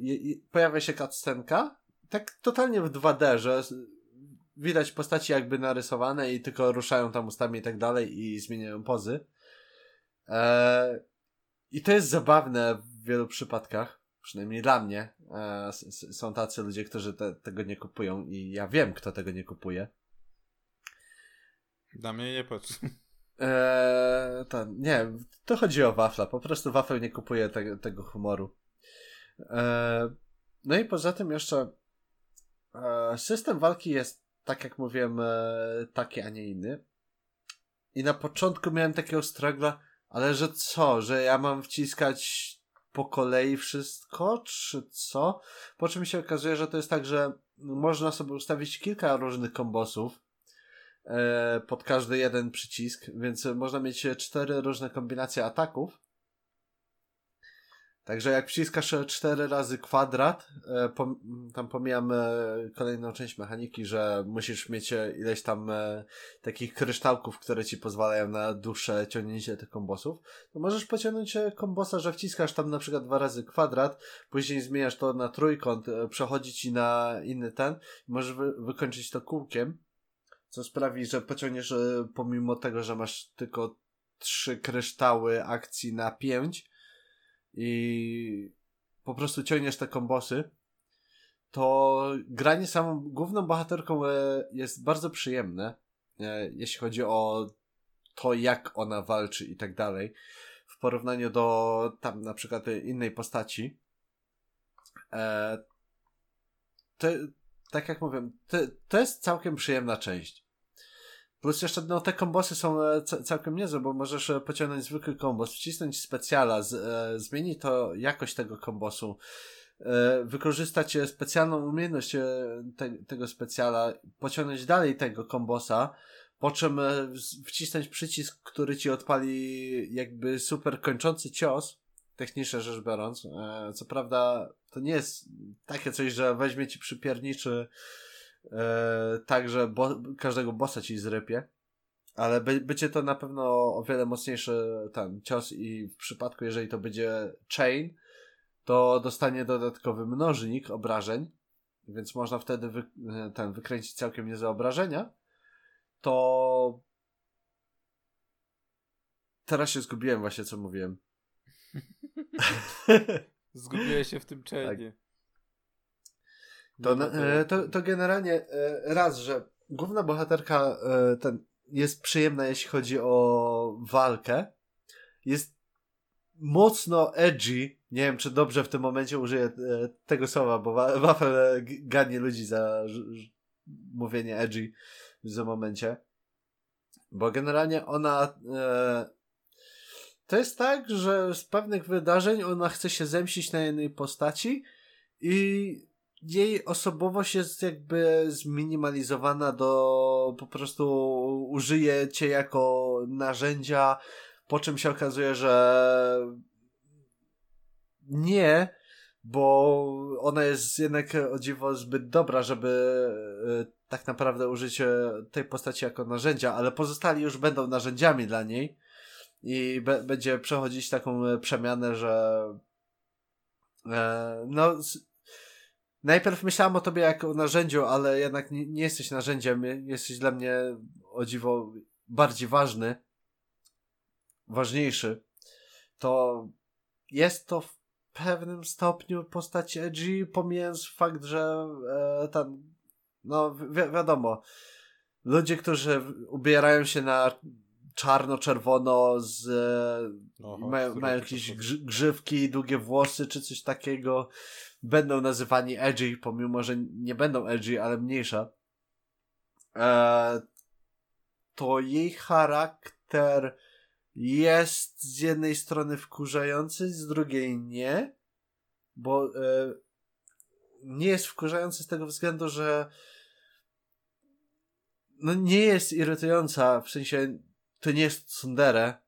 I, i pojawia się cutscenka, tak totalnie w 2D, że widać postaci jakby narysowane i tylko ruszają tam ustami i tak dalej i zmieniają pozy. I to jest zabawne w wielu przypadkach, przynajmniej dla mnie. E, są tacy ludzie, którzy te, tego nie kupują i ja wiem, kto tego nie kupuje. Dla mnie nie patrz. Eee, to, nie, to chodzi o wafla. Po prostu wafel nie kupuje te, tego humoru. E, no i poza tym jeszcze e, system walki jest, tak jak mówiłem, e, taki, a nie inny. I na początku miałem takiego stragla, ale że co, że ja mam wciskać po kolei wszystko, czy co? Po czym się okazuje, że to jest tak, że można sobie ustawić kilka różnych kombosów pod każdy jeden przycisk, więc można mieć cztery różne kombinacje ataków. Także jak wciskasz cztery razy kwadrat, e, tam pomijam e, kolejną część mechaniki, że musisz mieć e, ileś tam takich kryształków, które ci pozwalają na dłuższe ciągnięcie tych kombosów, to możesz pociągnąć kombosa, że wciskasz tam na przykład dwa razy kwadrat, później zmieniasz to na trójkąt, przechodzi ci na inny ten, możesz wy wykończyć to kółkiem, co sprawi, że pociągniesz pomimo tego, że masz tylko trzy kryształy akcji na pięć, i po prostu ciągniesz te kombosy, to granie samą główną bohaterką e, jest bardzo przyjemne, e, jeśli chodzi o to, jak ona walczy i tak dalej, w porównaniu do tam na przykład innej postaci. E, to, tak jak mówię, to, to jest całkiem przyjemna część. Plus jeszcze no, te kombosy są e, całkiem niezłe, bo możesz e, pociągnąć zwykły kombos, wcisnąć specjala, z, e, zmieni to jakość tego kombosu, e, wykorzystać e, specjalną umiejętność te, tego specjala, pociągnąć dalej tego kombosa, po czym wcisnąć przycisk, który ci odpali jakby super kończący cios, technicznie rzecz biorąc. E, co prawda to nie jest takie coś, że weźmie ci przypierniczy e, tak, że bo, każdego bossa ci zrypie. Ale by, będzie to na pewno o wiele mocniejszy ten cios i w przypadku, jeżeli to będzie chain, to dostanie dodatkowy mnożnik obrażeń, więc można wtedy wy, ten, wykręcić całkiem niezłe obrażenia. To teraz się zgubiłem właśnie, co mówiłem. Zgubiłeś się w tym chainie. Tak. To, e, to, to generalnie e, raz, że główna bohaterka e, ten jest przyjemna, jeśli chodzi o walkę. Jest mocno edgy. Nie wiem, czy dobrze w tym momencie użyję tego słowa, bo Wafel gani ludzi za mówienie edgy w tym momencie. Bo generalnie ona to jest tak, że z pewnych wydarzeń ona chce się zemścić na jednej postaci i jej osobowość jest jakby zminimalizowana do po prostu użyje cię jako narzędzia, po czym się okazuje, że nie, bo ona jest jednak o dziwo zbyt dobra, żeby e, tak naprawdę użyć e, tej postaci jako narzędzia, ale pozostali już będą narzędziami dla niej i będzie przechodzić taką e, przemianę, że no Najpierw myślałem o tobie jako o narzędziu, ale jednak nie, nie jesteś narzędziem, jesteś dla mnie o dziwo bardziej ważny, ważniejszy. To jest to w pewnym stopniu postać edgy, pomijając fakt, że e, no wi wiadomo, ludzie, którzy ubierają się na czarno-czerwono z Oho, mają, mają jakieś grzywki, długie włosy czy coś takiego. Będą nazywani edgy, pomimo, że nie będą edgy, ale mniejsza, e, to jej charakter jest z jednej strony wkurzający, z drugiej nie, bo e, nie jest wkurzający z tego względu, że no nie jest irytująca, w sensie to nie jest tsundere,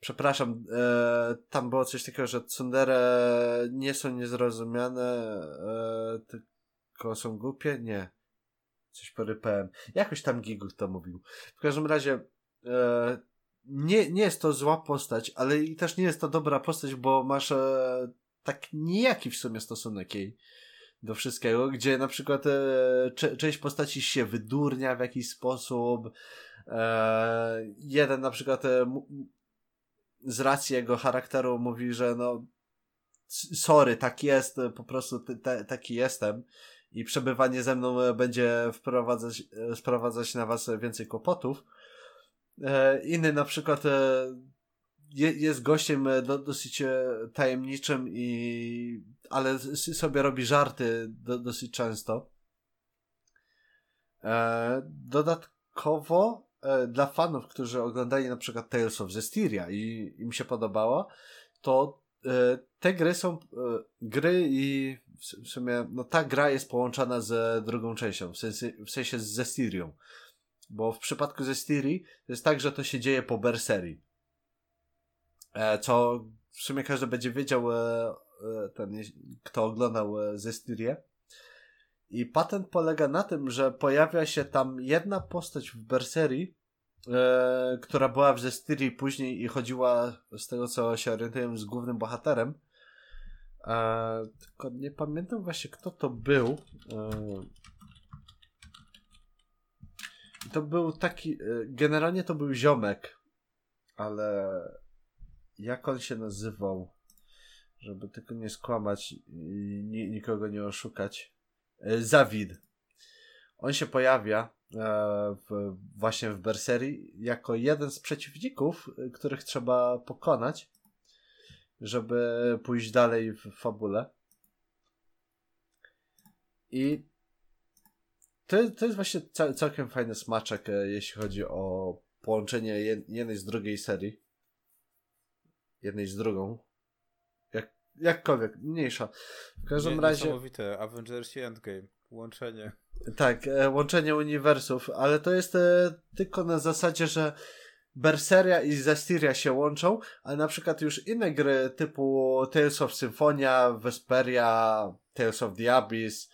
Przepraszam, e, tam było coś takiego, że tsundere nie są niezrozumiane, e, tylko są głupie? Nie. Coś porypałem. Jakoś tam Gigut to mówił. W każdym razie e, nie, nie jest to zła postać, ale i też nie jest to dobra postać, bo masz e, tak nijaki w sumie stosunek jej do wszystkiego, gdzie na przykład e, część postaci się wydurnia w jakiś sposób. E, jeden na przykład e, z racji jego charakteru mówi, że no sorry, tak jest, po prostu taki jestem i przebywanie ze mną e, będzie wprowadzać, e, sprowadzać na was więcej kłopotów. E, inny na przykład jest gościem e, do, dosyć e, tajemniczym i ale sobie robi żarty do, dosyć często. E, dodatkowo dla fanów, którzy oglądali na przykład Tales of Zestiria i im się podobało, to te gry są gry i w sumie no ta gra jest połączona z drugą częścią, w sensie, w sensie z Zestirią. Bo w przypadku Zestirii jest tak, że to się dzieje po Berserii. E, co w sumie każdy będzie wiedział, e, e, ten, kto oglądał Zestirię. I patent polega na tym, że pojawia się tam jedna postać w Berserii, e, która była w Zestirii później i chodziła, z tego co się orientuję, z głównym bohaterem. E, tylko nie pamiętam właśnie, kto to był. E, to był taki. Generalnie to był ziomek, ale jak on się nazywał? Żeby tylko nie skłamać i nikogo nie oszukać. E, Zawid. On się pojawia e, w, właśnie w Berserii jako jeden z przeciwników, e, których trzeba pokonać, żeby pójść dalej w fabule. I to, to jest właśnie całkiem fajny smaczek, jeśli chodzi o połączenie jednej z drugiej serii. Jednej z drugą. Jak, jakkolwiek, mniejsza. W każdym Nie, razie. Niesamowite. Avengers Endgame. Łączenie. Tak, e, łączenie uniwersów, ale to jest e, tylko na zasadzie, że Berseria i Zestiria się łączą, ale na przykład już inne gry typu Tales of Symphonia, Vesperia, Tales of the Abyss,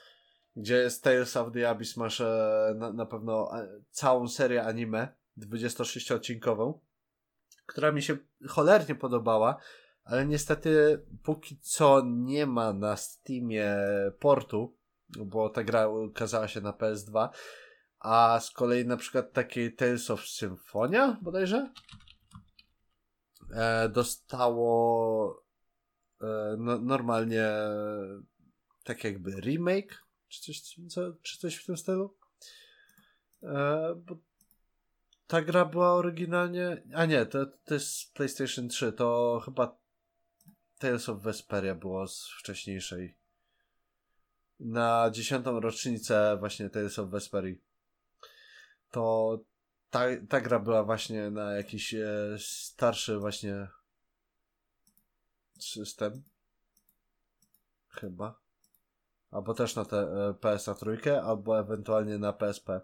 gdzie jest Tales of the Abyss masz e, na, na pewno całą serię anime 26-odcinkową, która mi się cholernie podobała, ale niestety póki co nie ma na Steamie portu, bo ta gra ukazała się na PS2, a z kolei na przykład takiej Tales of Symphonia bodajże e, dostało e, no, normalnie tak jakby remake, czy coś, co, czy coś w tym stylu. E, bo ta gra była oryginalnie. A nie, to, to jest PlayStation 3. To chyba Tales of Vesperia było z wcześniejszej. Na dziesiątą rocznicę właśnie Tales of Vesperii. To ta, ta gra była właśnie na jakiś e, starszy właśnie system. Chyba. Albo też na te e, PS na trójkę, albo ewentualnie na PSP.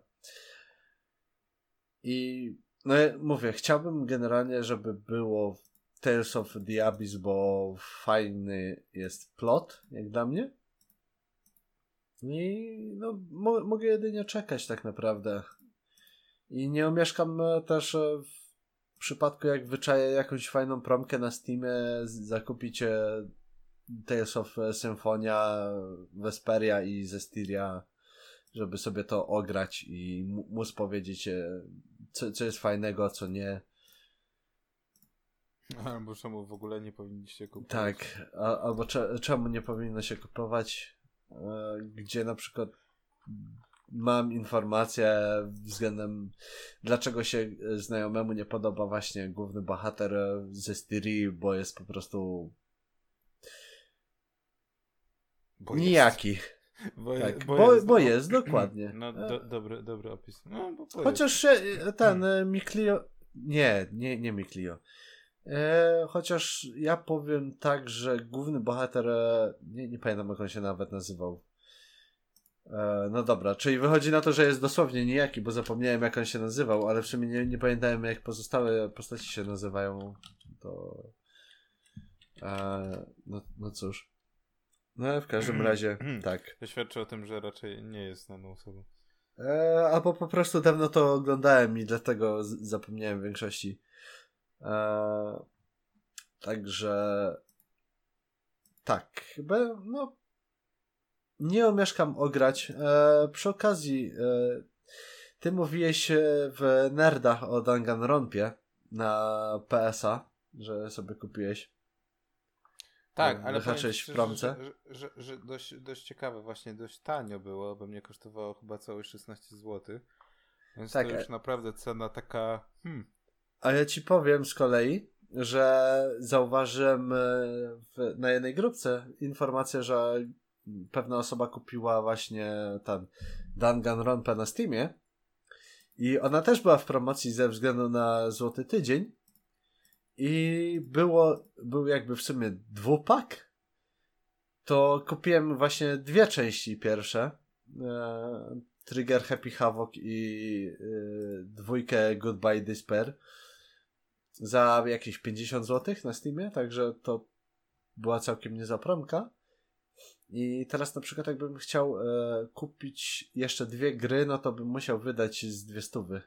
I no mówię, chciałbym generalnie, żeby było Tales of the Abyss, bo fajny jest plot, jak dla mnie. I no, mo mogę jedynie czekać tak naprawdę. I nie omieszkam e, też e, w przypadku, jak wyczaję jakąś fajną promkę na Steamie, zakupicie Tales of Symphonia, Vesperia i Zestiria, żeby sobie to ograć i móc powiedzieć, e, co, co jest fajnego, co nie. Albo czemu w ogóle nie powinniście kupować. Tak, a, albo cze, czemu nie powinno się kupować, e, gdzie na przykład mam informację względem dlaczego się znajomemu nie podoba właśnie główny bohater ze Styrii, bo jest po prostu bo nijaki. Jest. Bo, tak, bo, bo, jest, bo no. jest, dokładnie. No, do, dobry, dobry opis. No, Chociaż jest. ten hmm. Miklio. Nie, nie, nie Miklio. E, chociaż ja powiem tak, że główny bohater. E, nie, nie pamiętam, jak on się nawet nazywał. E, no dobra, czyli wychodzi na to, że jest dosłownie nijaki, bo zapomniałem, jak on się nazywał, ale w sumie nie, nie pamiętałem, jak pozostałe postaci się nazywają. To. E, no, no cóż. No, w każdym mm. razie, mm. tak. To świadczy o tym, że raczej nie jest znaną osobą. E, albo po prostu dawno to oglądałem i dlatego zapomniałem w większości. E, także tak, chyba no nie omieszkam ograć. E, przy okazji e, ty mówiłeś w Nerdach o Danganronpie na PSA, że sobie kupiłeś. Tak, ale wyhaczyłeś w promce. Że, że, że, że, dość, dość ciekawe, właśnie dość tanio było, bo mnie kosztowało chyba całe 16 zł. Więc tak, to już e- naprawdę cena taka. Hmm. A ja ci powiem z kolei, że zauważyłem e, w, na jednej grupce informację, że pewna osoba kupiła właśnie ten Danganronpa na Steamie i ona też była w promocji ze względu na Złoty Tydzień i było, był jakby w sumie dwupak to kupiłem właśnie dwie części pierwsze e, Trigger Happy Havoc i e, dwójkę Goodbye Despair za jakieś 50 zł na Steamie, także to była całkiem niezła promka. I teraz na przykład jakbym chciał e, kupić jeszcze dwie gry, no to bym musiał wydać z dwie stówy.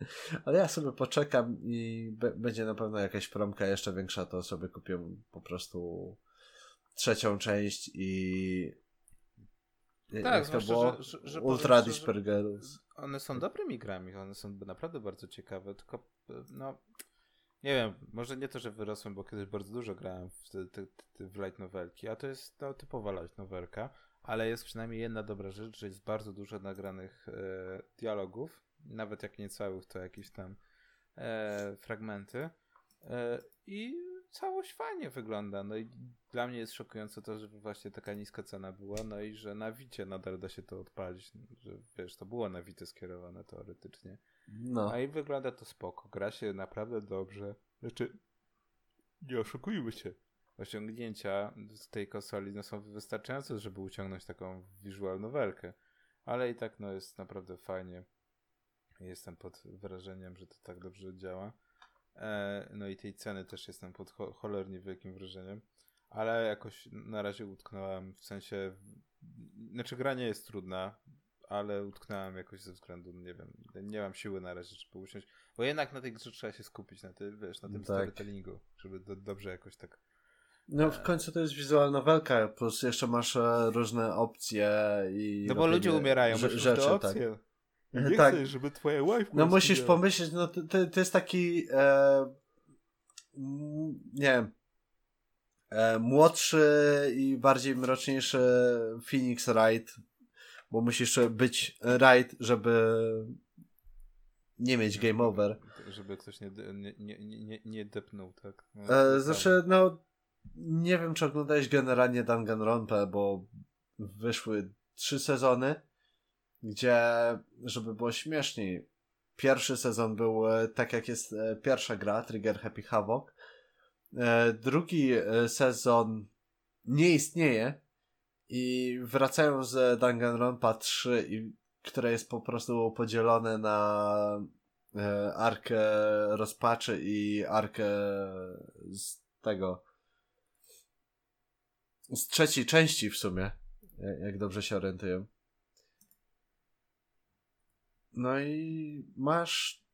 Ale ja sobie poczekam i będzie na pewno jakaś promka jeszcze większa, to sobie kupię po prostu trzecią część i tak, jak to było? Że, że, że Ultra Dispergerus. One są dobrymi grami, one są naprawdę bardzo ciekawe, tylko no nie wiem, może nie to, że wyrosłem, bo kiedyś bardzo dużo grałem w, te, w light novelki, a to jest no, typowa light novelka, ale jest przynajmniej jedna dobra rzecz, że jest bardzo dużo nagranych e, dialogów, nawet jak nie całych, to jakieś tam e, fragmenty e, i całość fajnie wygląda. No i dla mnie jest szokujące to, że właśnie taka niska cena była, no i że na Wicie nadal da się to odpalić, że wiesz, to było na Wite skierowane teoretycznie. No. A i wygląda to spoko. Gra się naprawdę dobrze. Znaczy, nie oszukujmy się. Osiągnięcia z tej konsoli no, są wystarczające, żeby uciągnąć taką visual novelkę. Ale i tak no, jest naprawdę fajnie. Jestem pod wrażeniem, że to tak dobrze działa. E, no i tej ceny też jestem pod cho cholernie wielkim wrażeniem. Ale jakoś na razie utknąłem w sensie. Znaczy, gra nie jest trudna ale utknąłem jakoś ze względu, nie wiem, nie mam siły na razie, żeby usiąść, bo jednak na tej grze trzeba się skupić, na, ty, wiesz, na tym tak. storytellingu, żeby do, dobrze jakoś tak... No w końcu to jest wizualna walka, plus jeszcze masz e, różne opcje i... No bo ludzie umierają, rzeczy, rzeczy, te opcje. Tak. Nie tak. chcesz, żeby twoja wife... No musisz pomyśleć, no to, to jest taki... E, nie wiem, e, młodszy i bardziej mroczniejszy Phoenix Wright bo musisz być right, żeby nie mieć game over. Żeby ktoś nie, nie, nie, nie, nie depnął, tak? No, e, znaczy, no nie wiem, czy oglądałeś generalnie Danganronpa, bo wyszły trzy sezony, gdzie, żeby było śmieszniej, pierwszy sezon był e, tak jak jest e, pierwsza gra, Trigger Happy Havoc. E, drugi sezon nie istnieje, i wracają z Danganronpa 3, i, które jest po prostu podzielone na arkę rozpaczy i arkę z tego z trzeciej części w sumie, jak dobrze się orientuję. No i masz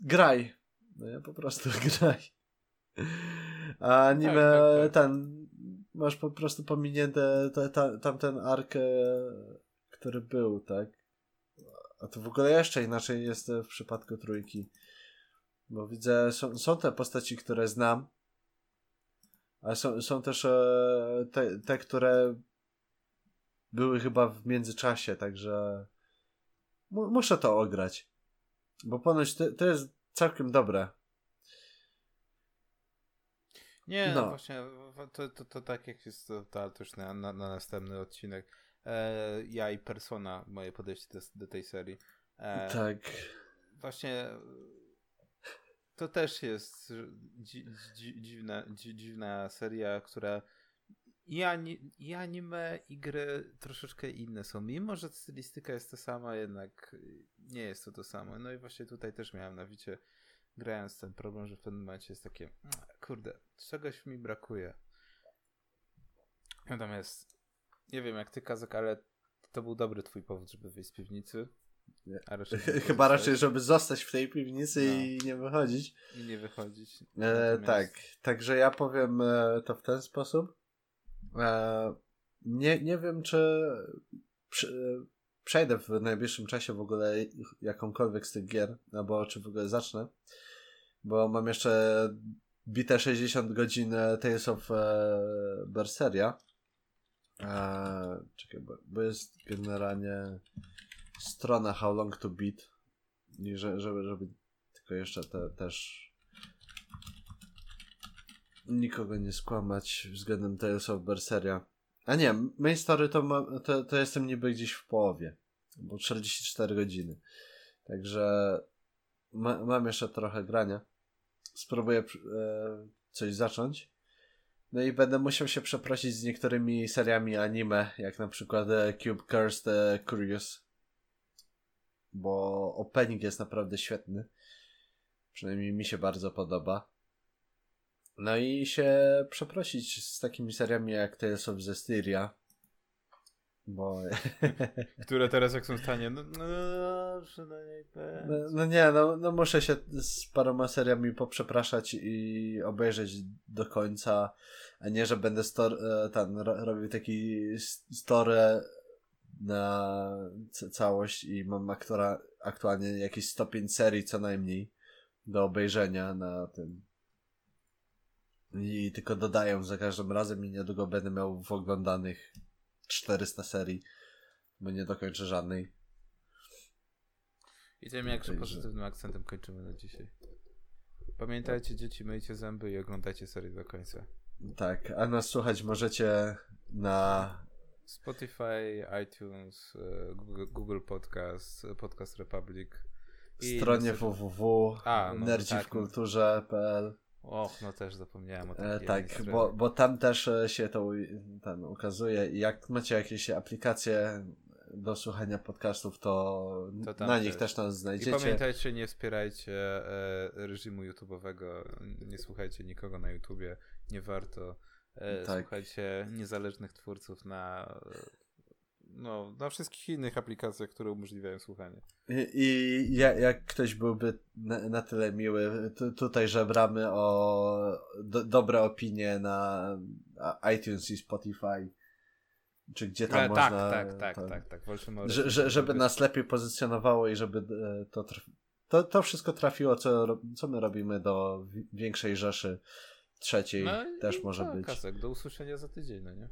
graj. No ja po prostu graj. A anime tak, tak, tak. ten masz po prostu pominięte ta, ta, tamten ark, który był, tak? A to w ogóle jeszcze inaczej jest w przypadku trójki. Bo widzę, są, są te postaci, które znam, ale są, są też e, te, te, które były chyba w międzyczasie, także muszę to ograć. Bo ponoć to, to jest całkiem dobre. Nie, no. właśnie, to, to, to tak jak jest to, to już na, na, na następny odcinek. E, ja i Persona, moje podejście do, do tej serii. E, tak. Właśnie to też jest dzi, dzi, dziwna, dzi, dziwna seria, która i, ani, i anime, i gry troszeczkę inne są. Mimo, że stylistyka jest ta sama, jednak nie jest to to samo. No i właśnie tutaj też miałem na wicie grając ten problem, że w pewnym momencie jest takie, kurde, czegoś mi brakuje. Natomiast nie wiem jak ty, Kazak, ale to był dobry twój powód, żeby wyjść z piwnicy. Raczej Chyba raczej, żeby zostać w tej piwnicy no. i nie wychodzić. I nie wychodzić. E, tak, także ja powiem e, to w ten sposób. E, nie, nie wiem, czy przejdę w najbliższym czasie w ogóle jakąkolwiek z tych gier, albo czy w ogóle zacznę bo mam jeszcze bite 60 godzin Tales of e, Berseria. E, czekaj, bo, bo, jest generalnie strona How Long to Beat. I że, żeby, żeby tylko jeszcze te, też nikogo nie skłamać względem Tales of Berseria. A nie, main story to, ma, to, to jestem niby gdzieś w połowie, bo 44 godziny. Także ma, mam jeszcze trochę grania. Spróbuję e, coś zacząć. No i będę musiał się przeprosić z niektórymi seriami anime, jak na przykład e, Cube Cursed e, Curious. Bo opening jest naprawdę świetny. Przynajmniej mi się bardzo podoba. No i się przeprosić z takimi seriami jak Tales of Zestiria. Bo... Które teraz jak są w stanie, no, no, no, no nie, no, no muszę się z paroma seriami poprzepraszać i obejrzeć do końca, a nie, że będę stor, e, ten, robił taki story na całość i mam aktora, aktualnie jakieś 105 serii co najmniej do obejrzenia na tym. I tylko dodaję za każdym razem i niedługo będę miał w oglądanych 400 serii, bo nie dokończę żadnej. I tym jakże pozytywnym akcentem kończymy na dzisiaj. Pamiętajcie dzieci, myjcie zęby i oglądajcie serię do końca. Tak, a nas słuchać możecie na Spotify, iTunes, e, Google, Podcast, Podcast Republic. Stronie www.nerdziwkulturze.pl Och, no też zapomniałem o tym. E, tak, bo, bo tam też e, się to tam ukazuje i jak macie jakieś aplikacje do słuchania podcastów, to, to na nich też. też nas znajdziecie. I pamiętajcie, nie wspierajcie e, reżimu YouTube'owego, nie słuchajcie nikogo na YouTubie, nie warto. E, tak. Słuchajcie niezależnych twórców na no, na wszystkich innych aplikacjach, które umożliwiają słuchanie. I, i jak ktoś byłby na, na tyle miły, tutaj żebramy o do, dobre opinie na iTunes i Spotify. Czy gdzie tam Ale można. Tak, tak, tak, to, tak, tak. Że, że, żeby nas lepiej pozycjonowało i żeby e, to, to, to wszystko trafiło, co, co my robimy do większej rzeszy trzeciej no też może tak, być. Kasek, do usłyszenia za tydzień, no nie?